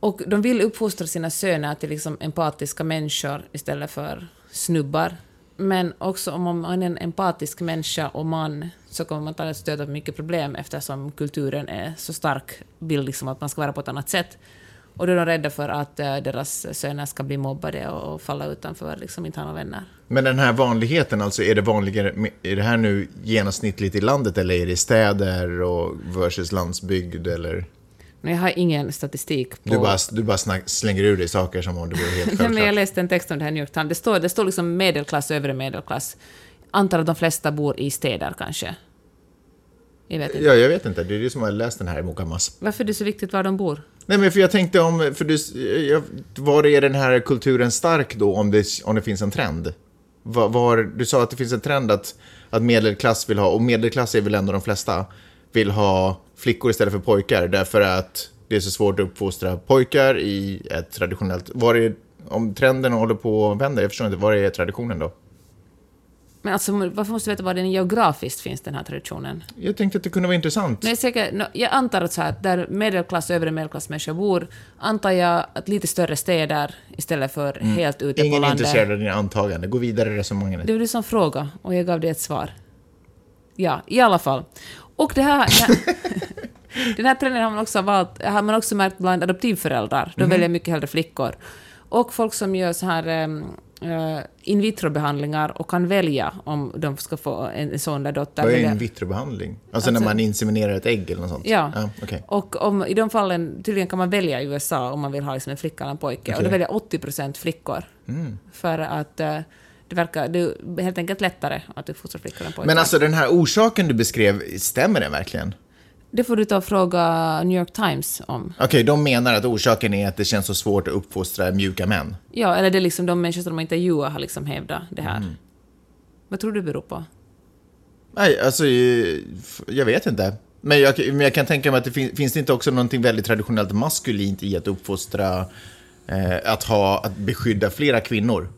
Och de vill uppfostra sina söner till liksom empatiska människor istället för snubbar. Men också om man är en empatisk människa och man så kommer man ta stöta på mycket problem eftersom kulturen är så stark, vill liksom att man ska vara på ett annat sätt. Och då är de rädda för att eh, deras söner ska bli mobbade och, falla utanför, liksom inte ha några vänner. Men den här vanligheten, alltså är det vanligare, är det här nu genomsnittligt i landet eller är det i städer och versus landsbygd eller? Men jag har ingen statistik på... Du bara, du bara snack, slänger ur dig saker som om det vore helt men jag självklart. läste en text om det här New York Times. Det står, det står liksom medelklass, övre medelklass. Antar att de flesta bor i städer kanske. Jag vet inte. Ja, jag vet inte. Det är du som har läst den här i Mokamas. Varför är det så viktigt var de bor? Nej, men för jag tänkte om, för du, var är den här kulturen stark då om det, om det finns en trend? Var, var, du sa att det finns en trend att, att medelklass vill ha, och medelklass är väl ändå de flesta, vill ha flickor istället för pojkar därför att det är så svårt att uppfostra pojkar i ett traditionellt... Var är, om trenden håller på att vända, jag förstår inte, var är traditionen då? Men alltså, varför måste du veta var den geografiskt finns, den här traditionen? Jag tänkte att det kunde vara intressant. Men jag, är säker, no, jag antar att så här, där medelklass och övre medelklassmänniskor bor, antar jag att lite större städer istället för helt ute på Ingen är landet. intresserad av dina antaganden. Gå vidare i resonemanget. Det var du som frågade och jag gav dig ett svar. Ja, i alla fall. Och det här... Den här, den här trenden har man också valt, har man också märkt bland adoptivföräldrar. De väljer mycket hellre flickor. Och folk som gör så här um, in vitro-behandlingar och kan välja om de ska få en son eller dotter. Vad är en vitrobehandling? Alltså, när Alltså- man inseminerar ett ägg eller något sånt? Ja. ja okej. Och om, i de fallen, tydligen kan man välja i USA om man vill ha liksom en flicka eller en pojke. Och då väljer 80 procent flickor. För att eh, Det verkar det är helt enkelt lättare att uppfostra flickor än pojkar. Men alltså den här orsaken du beskrev, stämmer den verkligen? Det får du ta och fråga New York Times om. Okej, de menar att orsaken är att det känns så svårt att uppfostra mjuka män. Ja, eller det är liksom de människor som de intervjuar har liksom hävdat det här. Mm. Vad tror du det beror på? Nej, alltså jag vet inte. Men jag, men jag kan tänka mig att det fin, finns det inte också någonting väldigt traditionellt maskulint i att uppfostra, eh, att ha, att beskydda flera kvinnor?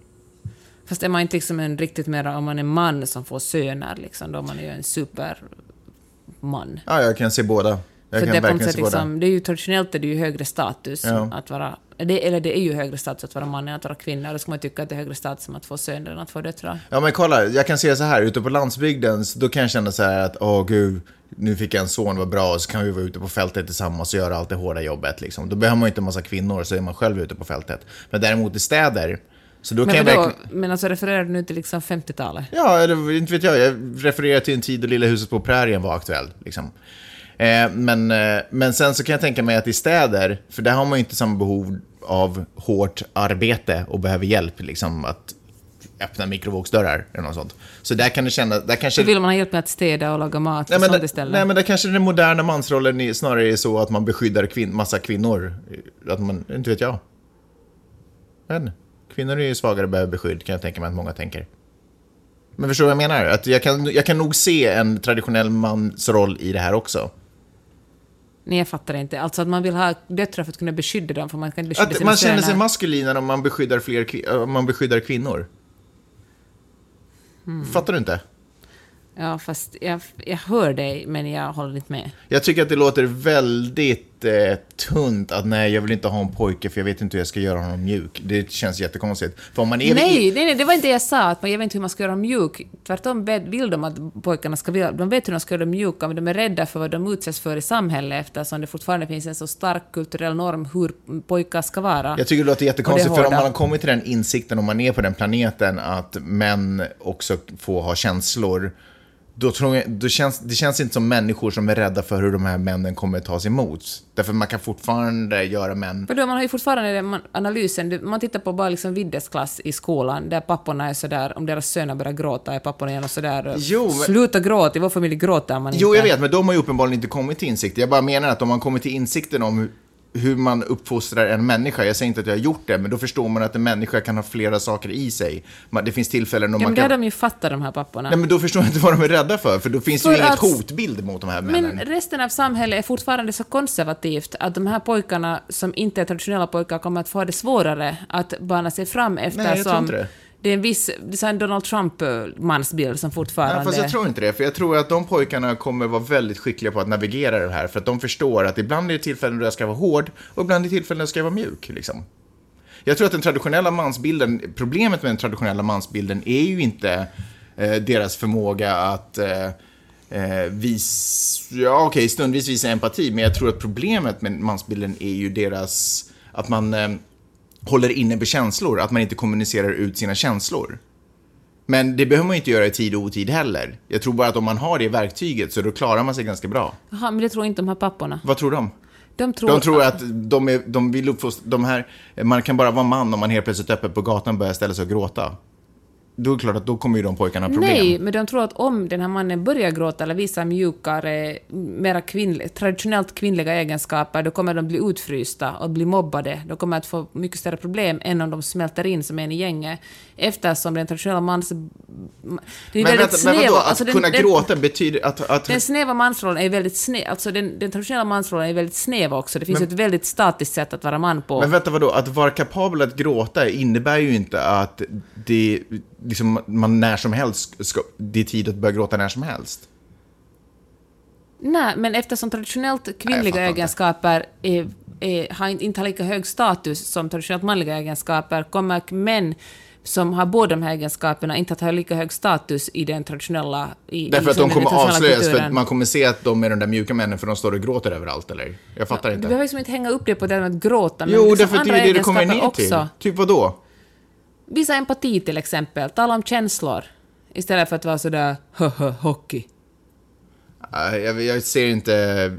Fast är man inte liksom en riktigt mer, om man är man som får söner, liksom, då är man ju en superman. Ja, jag kan se båda. Jag kan det, är verkligen sätt se båda. liksom, det är ju traditionellt är det ju högre status Ja. att vara... Det, eller det är ju högre status att vara man än att vara kvinna. Då ska man tycka att det är högre status som att få söner än att få döttrar. Ja men kolla, jag kan se så här, ute på landsbygden, så då kan jag känna så här att åh gud, nu fick jag en son, vad bra, och så kan vi vara ute på fältet tillsammans och göra allt det hårda jobbet. Liksom. Då behöver man inte en massa kvinnor, så är man själv ute på fältet. Men däremot i städer, så då kan Men, jag vadå, verkligen... men alltså refererar du nu till liksom 50-talet? Ja, eller inte vet jag, jag refererar till en tid då Lilla huset på prärien var aktuell. Liksom. Eh, men, eh, men sen så kan jag tänka mig att i städer, för där har man ju inte samma behov av hårt arbete och behöver hjälp, liksom att öppna mikrovågsdörrar eller något sånt. Så där kan det kännas, där kanske... Så vill man ha hjälp med att städa och laga mat Nej och men, sånt där, istället? nej, men där kanske den moderna mansrollen är, snarare är så att man beskyddar kvin, massa kvinnor. Att man, inte vet jag. Men kvinnor är ju svagare och behöver beskydd, kan jag tänka mig att många tänker. Men förstår du vad jag menar? Att jag, kan, jag kan nog se en traditionell mansroll i det här också. Nej, jag fattar inte. Alltså att man vill ha döttrar för att kunna beskydda dem, för man kan inte beskydda Att sina man känner sig söner. maskulin om man beskyddar, fler, om man beskyddar kvinnor. Hmm. Fattar du inte? Ja, fast jag, jag hör dig, men jag håller inte med. Jag tycker att det låter väldigt eh, tunt att nej, jag vill inte ha en pojke för jag vet inte hur jag ska göra honom mjuk. Det känns jättekonstigt. För om man är Nej, nej, nej, det var inte det jag sa, att man, jag vet inte hur man ska göra dem mjuk. Tvärtom vill de att pojkarna ska vilja, de vet hur de ska göra dem mjuka, men de är rädda för vad de utsätts för i samhället eftersom det fortfarande finns en så stark kulturell norm hur pojkar ska vara. Jag tycker det låter jättekonstigt, det för om man har kommit till den insikten, om man är på den planeten, att män också får ha känslor, då tror jag, då känns, det känns inte som människor som är rädda för hur de här männen kommer tas emot. Därför man kan fortfarande göra män... För då, man har ju fortfarande den analysen, man tittar på bara liksom Viddesklass i skolan, där papporna är sådär, om deras söner börjar gråta är papporna gärna sådär, Jo, men- sluta gråta, i vår familj gråter man inte. Jo, jag vet, men de har ju uppenbarligen inte kommit till insikt. Jag bara menar att om man kommer till insikten om hur- man uppfostrar en människa, jag säger inte att jag har gjort det, men då förstår man att en människa kan ha flera saker i sig. Det finns tillfällen då Ja, man det har kan... de ju fattat, de här papporna. Nej, men då förstår jag inte vad de är rädda för, för då finns det ju För inget att- hotbild mot de här männen. Men resten av samhället är fortfarande så konservativt att de här pojkarna som inte är traditionella pojkar kommer att få det svårare att bana sig fram eftersom tror inte det det är en viss det är en Donald Trump-mansbild som fortfarande... Nej, fast jag tror inte det, för jag tror att de pojkarna kommer vara väldigt skickliga på att navigera det här, för att de förstår att ibland är det tillfällen då jag ska vara hård, och ibland är det tillfällen då jag ska vara mjuk, liksom. Jag tror att den traditionella mansbilden, problemet med den traditionella mansbilden är ju inte eh, deras förmåga att eh, visa, vis, ja okej, stundvis visa empati, men jag tror att problemet med mansbilden är ju deras, att man eh, håller inne på känslor, att man inte kommunicerar ut sina känslor. Men det behöver man ju inte göra i tid och otid heller. Jag tror bara att om man har det verktyget så då klarar man sig ganska bra. Jaha, men det tror inte de här papporna. Vad tror de? De tror, De tror att de, är, de vill uppfostra, de här, man kan bara vara man om man helt plötsligt öppet på gatan börjar ställa sig och gråta. Då är det klart att då kommer ju de pojkarna ha problem. Nej, men de tror att om den här mannen börjar gråta eller visar mjukare, mera kvinnlig, traditionellt kvinnliga egenskaper, då kommer de bli utfrysta och bli mobbade. De kommer att få mycket större problem än om de smälter in som en i gänget. Eftersom den traditionella mans... Det är men väldigt vänta, men vadå? snäva- Att alltså den- kunna den- gråta betyder att... att Den snäva mansrollen är väldigt snäv, alltså den, den traditionella mansrollen är väldigt snäv också. Det finns Men- ett väldigt statiskt sätt att vara man på. men vänta, vadå? Att vara kapabel att gråta innebär ju inte att det, liksom, man när som helst ska, det är tid att börja gråta när som helst. Nej, men eftersom traditionellt kvinnliga inte. egenskaper är, är, har inte, inte har lika hög status som traditionellt manliga egenskaper kommer män som har båda de här egenskaperna inte att ha lika hög status i den traditionella... I, Därför i, att de kommer avslöjas, för kulturen. man kommer se att de är de där mjuka männen för de står och gråter överallt, eller? Jag fattar Du inte. behöver liksom inte hänga upp det på det med att gråta, men Jo, liksom därför att det andra är det det kommer ner till. också. Typ vad då? Visa empati till exempel, tala om känslor. Istället för att vara sådär höhö, hockey. Jag, jag ser inte...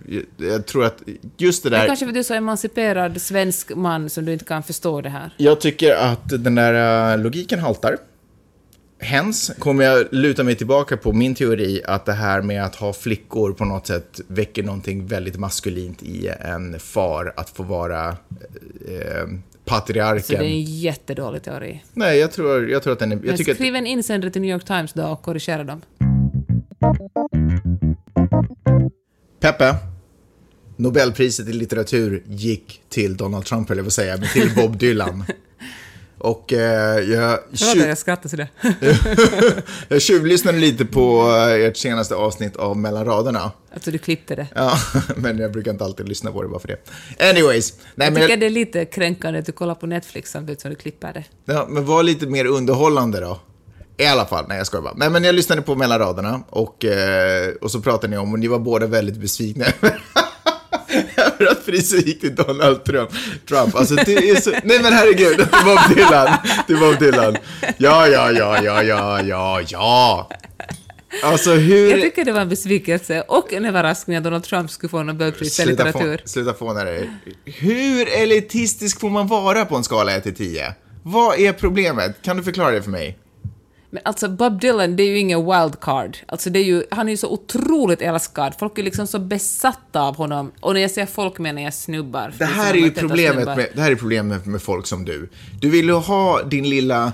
Jag, jag tror att just det Det är där... kanske för du är så emanciperad svensk man som du inte kan förstå det här. Jag tycker att den där äh, logiken haltar. hens kommer jag luta mig tillbaka på min teori att det här med att ha flickor på något sätt väcker någonting väldigt maskulint i en far att få vara eh, patriarken. Så det är en jättedålig teori. Nej, jag tror, jag tror att den är... Jag Men tycker att, skriv en insändare till New York Times då och korrigera dem. Peppe, Nobelpriset i litteratur gick till Donald Trump, eller vad säga, men till Bob Dylan. Och eh, jag, Förlåt att jag skrattar sådär. jag tjuvlyssnade lite på eh, ert senaste avsnitt av Mellan raderna. Alltså du klippte det. Ja, men jag brukar inte alltid lyssna på det bara för det. Anyways. Nej, Jag tycker det är lite kränkande att du kollar på Netflix samtidigt som du klipper det. ja, men var lite mer underhållande då. I alla fall, nej jag skojar bara. Nej men jag lyssnade på Mellan raderna och, eh, och så pratade ni om, och ni var båda väldigt besvikna över att priset gick till Donald Trump. Trump. Alltså det är så, nej men herregud, det var Dylan. Det var Dylan. Ja, ja, ja, ja, ja, ja, ja. Alltså hur... Jag tycker det var en besvikelse och en överraskning att Donald Trump skulle få Nobelpris i litteratur. få, sluta fåna dig. Hur elitistisk får man vara på en skala 1 till 10? Vad är problemet? Kan du förklara det för mig? Men alltså Bob Dylan, det är ju ingen wildcard. Alltså det är ju, han är ju så otroligt älskad. Folk är liksom så besatta av honom. Och när jag säger folk menar jag snubbar. Det här är ju problemet med, det här är problemet med folk som du. Du vill ju ha din lilla...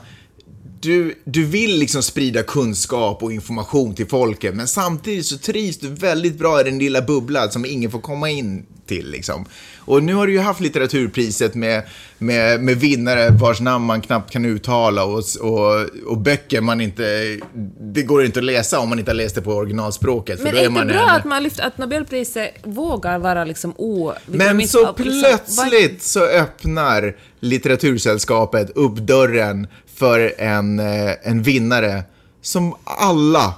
Du, du vill liksom sprida kunskap och information till folket, men samtidigt så trivs du väldigt bra i den lilla bubblan som ingen får komma in till. Liksom. Och nu har du ju haft litteraturpriset med, med, med vinnare vars namn man knappt kan uttala och, och, och böcker man inte... Det går inte att läsa om man inte har läst det på originalspråket. Men är det man bra en- att man lyft, att Nobelpriset vågar vara liksom o... Men liksom- så liksom- plötsligt så öppnar litteratursällskapet upp dörren för en, eh, en vinnare som alla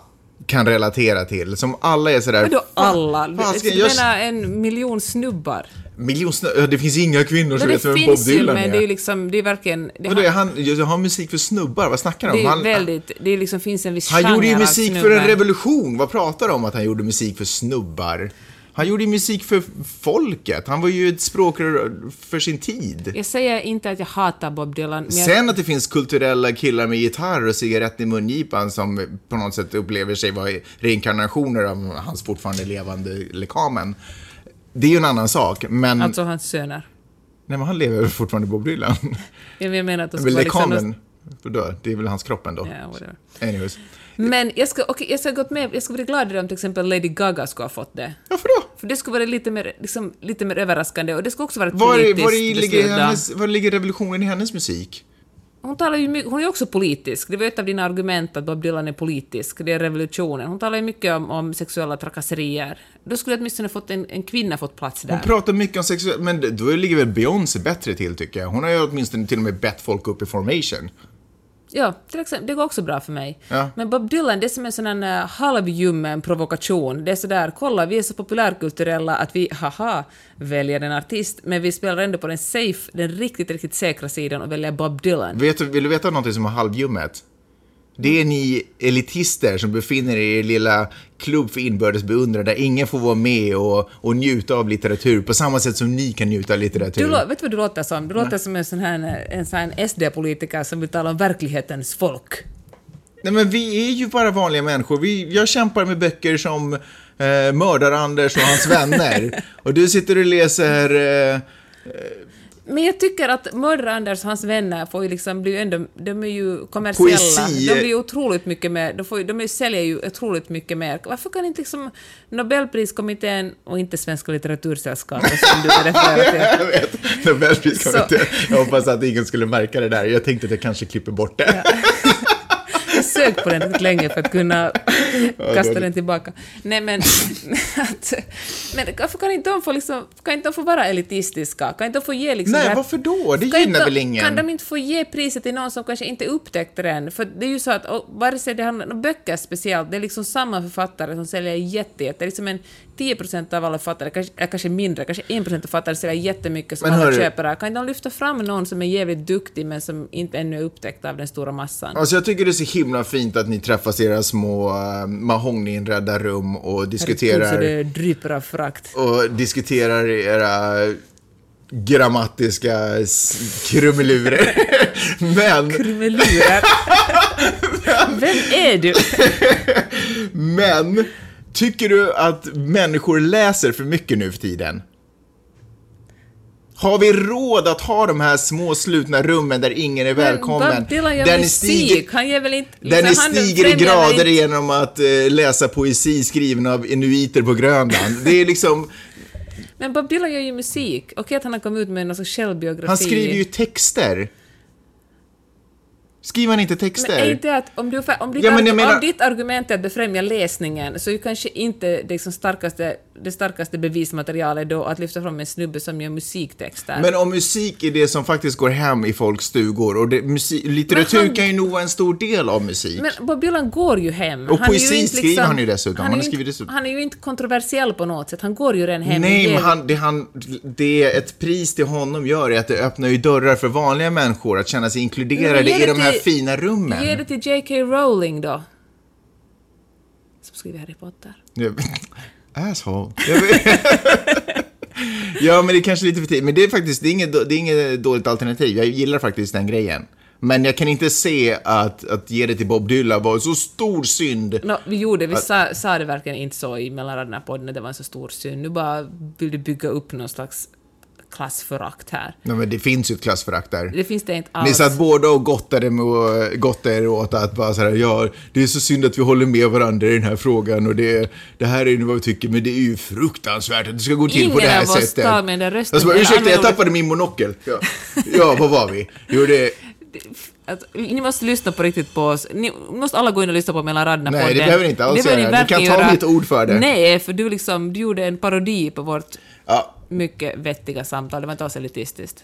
kan relatera till. Som alla är sådär... Vadå alla? Du, menar en miljon snubbar? Miljon ja, Det finns inga kvinnor som vet det vem Bob finns ju, Dylan men är. det är ju liksom, det är verkligen... Det, Vadå, är han, jag har musik för snubbar, vad snackar det du är om? ju Han, väldigt... Det är liksom, finns en viss han gjorde ju musik för snubbar. en revolution. Vad pratar du om att han gjorde musik för snubbar? Han gjorde musik för folket. Han var ju ett språkrör för sin tid. Jag säger inte att jag hatar Bob Dylan, men jag, Sen att det finns kulturella killar med gitarr och cigarett i mungipan som på något sätt upplever sig vara reinkarnationer av hans fortfarande levande lekamen. Det är ju en annan sak, men... alltså hans söner. Nej, men han lever fortfarande Bob Dylan? Jag menar att de Men skulle vara liksom... lekamen, vadå? Det är väl hans kropp ändå? Whatever. Anyways. Men jag ska, okej, jag ska gått med, jag ska bli glad om till exempel Lady Gaga skulle ha fått det. Varför då? För det skulle vara lite mer, liksom, lite mer överraskande och det skulle också vara ett Var, politiskt var, ligger hennes, var ligger revolutionen i hennes musik? Hon talar ju mycket, hon är också politisk. Det var ett av dina argument att Bob Dylan är politisk. Det är revolutionen. Hon talar ju mycket om, om sexuella trakasserier. Då skulle åtminstone fått en, en kvinna fått plats där. Hon pratar mycket om sexuellt, men då ligger väl Beyoncé bättre till tycker jag. Hon har ju åtminstone till och med bett folk upp i formation. Ja, till exempel, det går också bra för mig. Ja. Men Bob Dylan, det är som en sån här uh, halvljummen provokation. Det är sådär, kolla, vi är så populärkulturella att vi, haha, väljer en artist, men vi spelar ändå på den safe, den riktigt, riktigt säkra sidan och väljer Bob Dylan. Vet, vill du veta någonting som är halvljummet? Det är ni elitister som befinner er i er lilla klubb för inbördes beundrare där ingen får vara med och, och njuta av litteratur på samma sätt som ni kan njuta av litteratur. Du, vet du vad du låter som? Du låter som en sån här, en sån SD-politiker som vill tala om verklighetens folk. Nej men vi är ju bara vanliga människor. Vi, jag kämpar med böcker som eh, Mördar-Anders och hans vänner. och du sitter och läser... Eh, Men jag tycker att Mördar-Anders och hans vänner får ju liksom bli ändå, de är ju kommersiella. Poesi. De blir ju otroligt mycket mer, de, får, de säljer ju otroligt mycket mer. Varför kan inte liksom Nobelpriskommittén och inte Svenska litteratursällskapet som du refererar till, Nobelpriskommittén. Jag hoppas att ingen skulle märka det där. Jag tänkte att jag kanske klipper bort det. Jag sög på den länge för att kunna kasta den tillbaka. Nej men, att, men varför kan inte de få liksom, kan inte de få vara elitistiska? Kan inte de få ge liksom Nej, här- varför då? Det gynnar väl ingen? Kan de inte få ge priset till någon som kanske inte upptäckte den? För det är ju så att, och vare sig det handlar om böcker speciellt, det är liksom samma författare som säljer jätte, jätte, liksom en 10% av alla författare, kanske, kanske mindre, kanske 1% av författare säljer jättemycket som Men alla köper det. Kan inte de lyfta fram någon som är jävligt duktig men som inte ännu är upptäckt av den stora massan? Alltså jag tycker det är så himla fint att ni träffas i era små uh, mahognyinredda rum och Herregud, så diskuterar, det dryper av frakt. och diskuterar era grammatiska krumelurer. Men, Krumelurer. Vem är du? Men, tycker du att människor läser för mycket nu för tiden? Har vi råd att ha de här små slutna rummen där ingen är välkommen? Bob Dylan gör där musik. stiger, Han ger väl inte... där ni liksom, stiger i grader inte- genom att eh, läsa poesi skriven av inuiter på Grönland. Det är liksom, Men Bob Dylan gör ju musik. Okej att han har kommit ut med någon sorts självbiografi. han skriver ju texter. Skriver han inte texter? Men är inte att om, du, om, ditt, Ja, men menar- om ditt argument är att befrämja läsningen så är ju kanske inte det, liksom starkaste, det starkaste bevismaterialet då att lyfta fram en snubbe som gör musiktexter. Men om musik är det som faktiskt går hem i folks stugor och det, musik, litteratur han- kan ju nog vara en stor del av musik. Men Bob Dylan går ju hem. Och Han är ju poesi inte skriver han ju dessutom. Han är har ju inte- dessutom. Han är ju inte kontroversiell på något sätt. Han går ju redan hem. Nej, men han, det, han, det är ett pris till honom gör är att det öppnar ju dörrar för vanliga människor att känna sig inkluderade i de här till- fina rummen. Ge det till J.K. Rowling då. Som skriver Harry Potter. Asshole. Ja, men det är kanske lite för tidigt. Men det är faktiskt, det är, inget, det är inget dåligt alternativ. Jag gillar faktiskt den grejen. Men jag kan inte se att, att ge det till Bob Dylan var en så stor synd. Nå, vi gjorde, vi sa, sa det verkligen inte så i mellan raderna på podden det var en så stor synd. Nu bara vill du bygga upp någon slags klassförakt här. Nej, men det finns ju ett klassförakt där. Det finns det inte Ni alls. satt båda och gottade, med, gottade er åt att bara så här, ja, det är så synd att vi håller med varandra i den här frågan och det, det här är vad vi tycker, men det är ju fruktansvärt att det ska gå till på Ingen det här av oss sättet. tar med den rösten bara, eller ursäkta, jag tappade min monokel. Ja, ja vad var vi? Jo, det... Att, ni måste lyssna på riktigt på oss. Ni måste alla gå in och lyssna på mellan raderna Nej, det behöver ni inte alls göra. ni Ni kan ta göra. mitt ord för det. Nej, för du, liksom, du gjorde en parodi på vårt Ja, mycket vettiga samtal. Det var inte alls elitistiskt.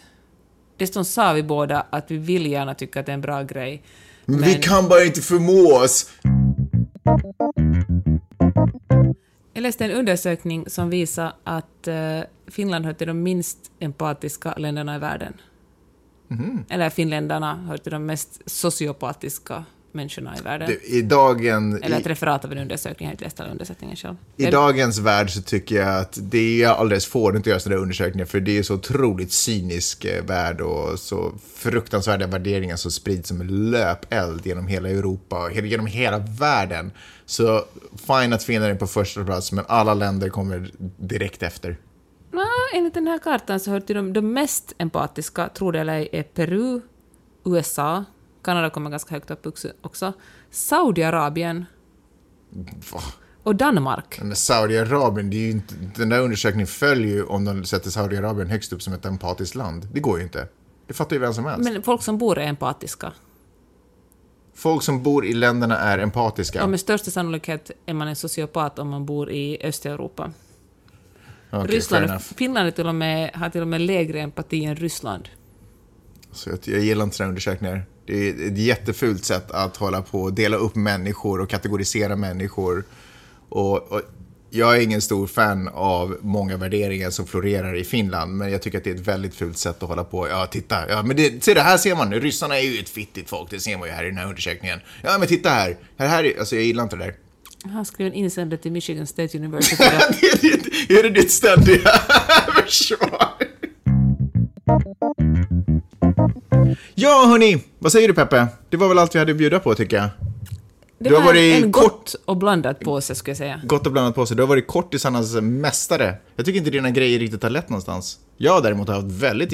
Dessutom sa vi båda att vi vill gärna tycka att det är en bra grej. men vi kan bara inte förmå oss. Jag läste en undersökning som visar att eh, Finland hör till de minst empatiska länderna i världen. Mhm. Eller finländarna hör till de mest sociopatiska människorna i världen. Du, I, dagen, Eller i, ett referat av en undersökning, jag har inte läst hela undersökningen själv. I dagens värld så tycker jag att det är alldeles får inte göra sådana undersökningar för det är så otroligt cynisk eh, värld och så fruktansvärda värderingar som sprids som en löpeld genom hela Europa och genom hela världen. Så fine att Finland är på första plats men alla länder kommer direkt efter. Ja, enligt den här kartan så hör till de, de mest empatiska, tror det eller ej, är Peru, USA, Kanada kommer ganska högt upp också- Saudiarabien Va? och Danmark. Men Saudiarabien, det är ju inte, den där undersökningen följer ju om de sätter Saudiarabien högst upp som ett empatiskt land. Det går ju inte. Det fattar ju vem som helst. Men folk som bor är empatiska. Folk som bor i länderna är empatiska. Och med största sannolikhet är man en sociopat om man bor i Östeuropa. Okej, Ryssland. Finland är till och med, har till och med lägre empati än Ryssland. Så jag, jag gillar inte sådana undersökningar. Det är ett jättefult sätt att hålla på och dela upp människor och kategorisera människor. Och, och jag är ingen stor fan av många värderingar som florerar i Finland, men jag tycker att det är ett väldigt fult sätt att hålla på. Ja, titta, ja, men det, se det här ser man nu. Ryssarna är ju ett fittigt folk, det ser man ju här i den här undersökningen. Ja, men titta här. här, här är, alltså jag gillar inte det där. Han skrev en insändare till Michigan State University. Det är, ditt, är det ditt ständiga försvar? Ja, hörni. Vad säger du, Peppe? Det var väl allt vi hade att bjuda på, tycker jag. Det Du har var varit en kort- gott och blandat påse, skulle jag säga. Gott och blandat på sig. Du har varit kortisarnas mästare. Jag tycker inte dina grejer riktigt har lett någonstans. Jag däremot har haft väldigt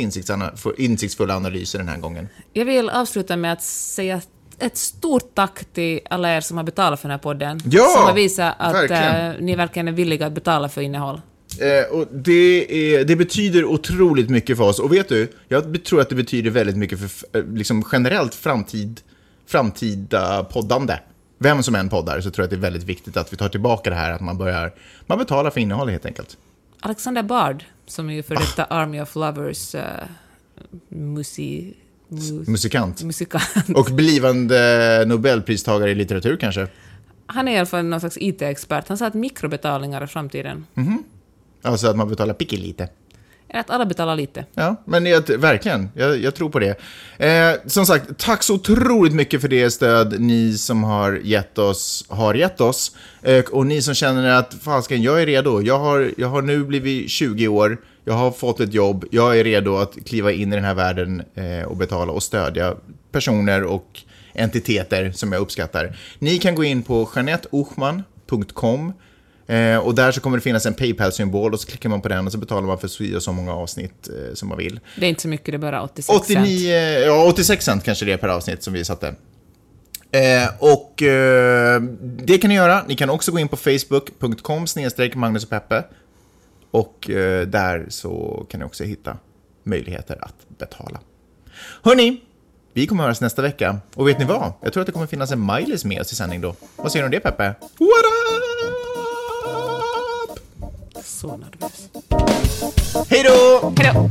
insiktsfulla analyser den här gången. Jag vill avsluta med att säga ett stort tack till alla er som har betalat för den här podden. Ja, som har visat att verkligen. eh, ni verkligen är villiga att betala för innehåll. Eh, och det, är, det betyder otroligt mycket för oss. Och vet du, jag tror att det betyder väldigt mycket för eh, liksom generellt framtid, framtida poddande. Vem som än poddar så tror jag att det är väldigt viktigt att vi tar tillbaka det här att man börjar, man betalar för innehåll helt enkelt. Alexander Bard, som är ju för detta Ah. Army of Lovers uh, musi, mu, Musikant. musikant. Och blivande Nobelpristagare i litteratur kanske. Han är i alla fall någon slags IT-expert. Han sa att mikrobetalningar är framtiden. Alltså att man betalar lite. Att alla betalar lite. Ja, men jag, verkligen, jag, jag tror på det. Eh, som sagt, tack så otroligt mycket för det stöd ni som har gett oss, har gett oss. Eh, och ni som känner att, fasken, jag är redo. Jag har, jag har nu blivit 20 år, jag har fått ett jobb, jag är redo att kliva in i den här världen eh, och betala och stödja personer och entiteter som jag uppskattar. Ni kan gå in på janetteochman.com eh, och där så kommer det finnas en Paypal-symbol och så klickar man på den och så betalar man för så och så många avsnitt eh, som man vill. Det är inte så mycket, det är bara 86 89, cent. ja 86 cent kanske det är per avsnitt som vi satte. Eh, och eh, det kan ni göra. Ni kan också gå in på facebook.com snedstreck Magnus och Peppe. Och eh, där så kan ni också hitta möjligheter att betala. Hörni, vi kommer höras nästa vecka. Och vet ni vad? Jag tror att det kommer finnas en Miley's med oss i sändning då. Vad säger du om det Peppe? What up? Så nervös. Hej då! Hej då!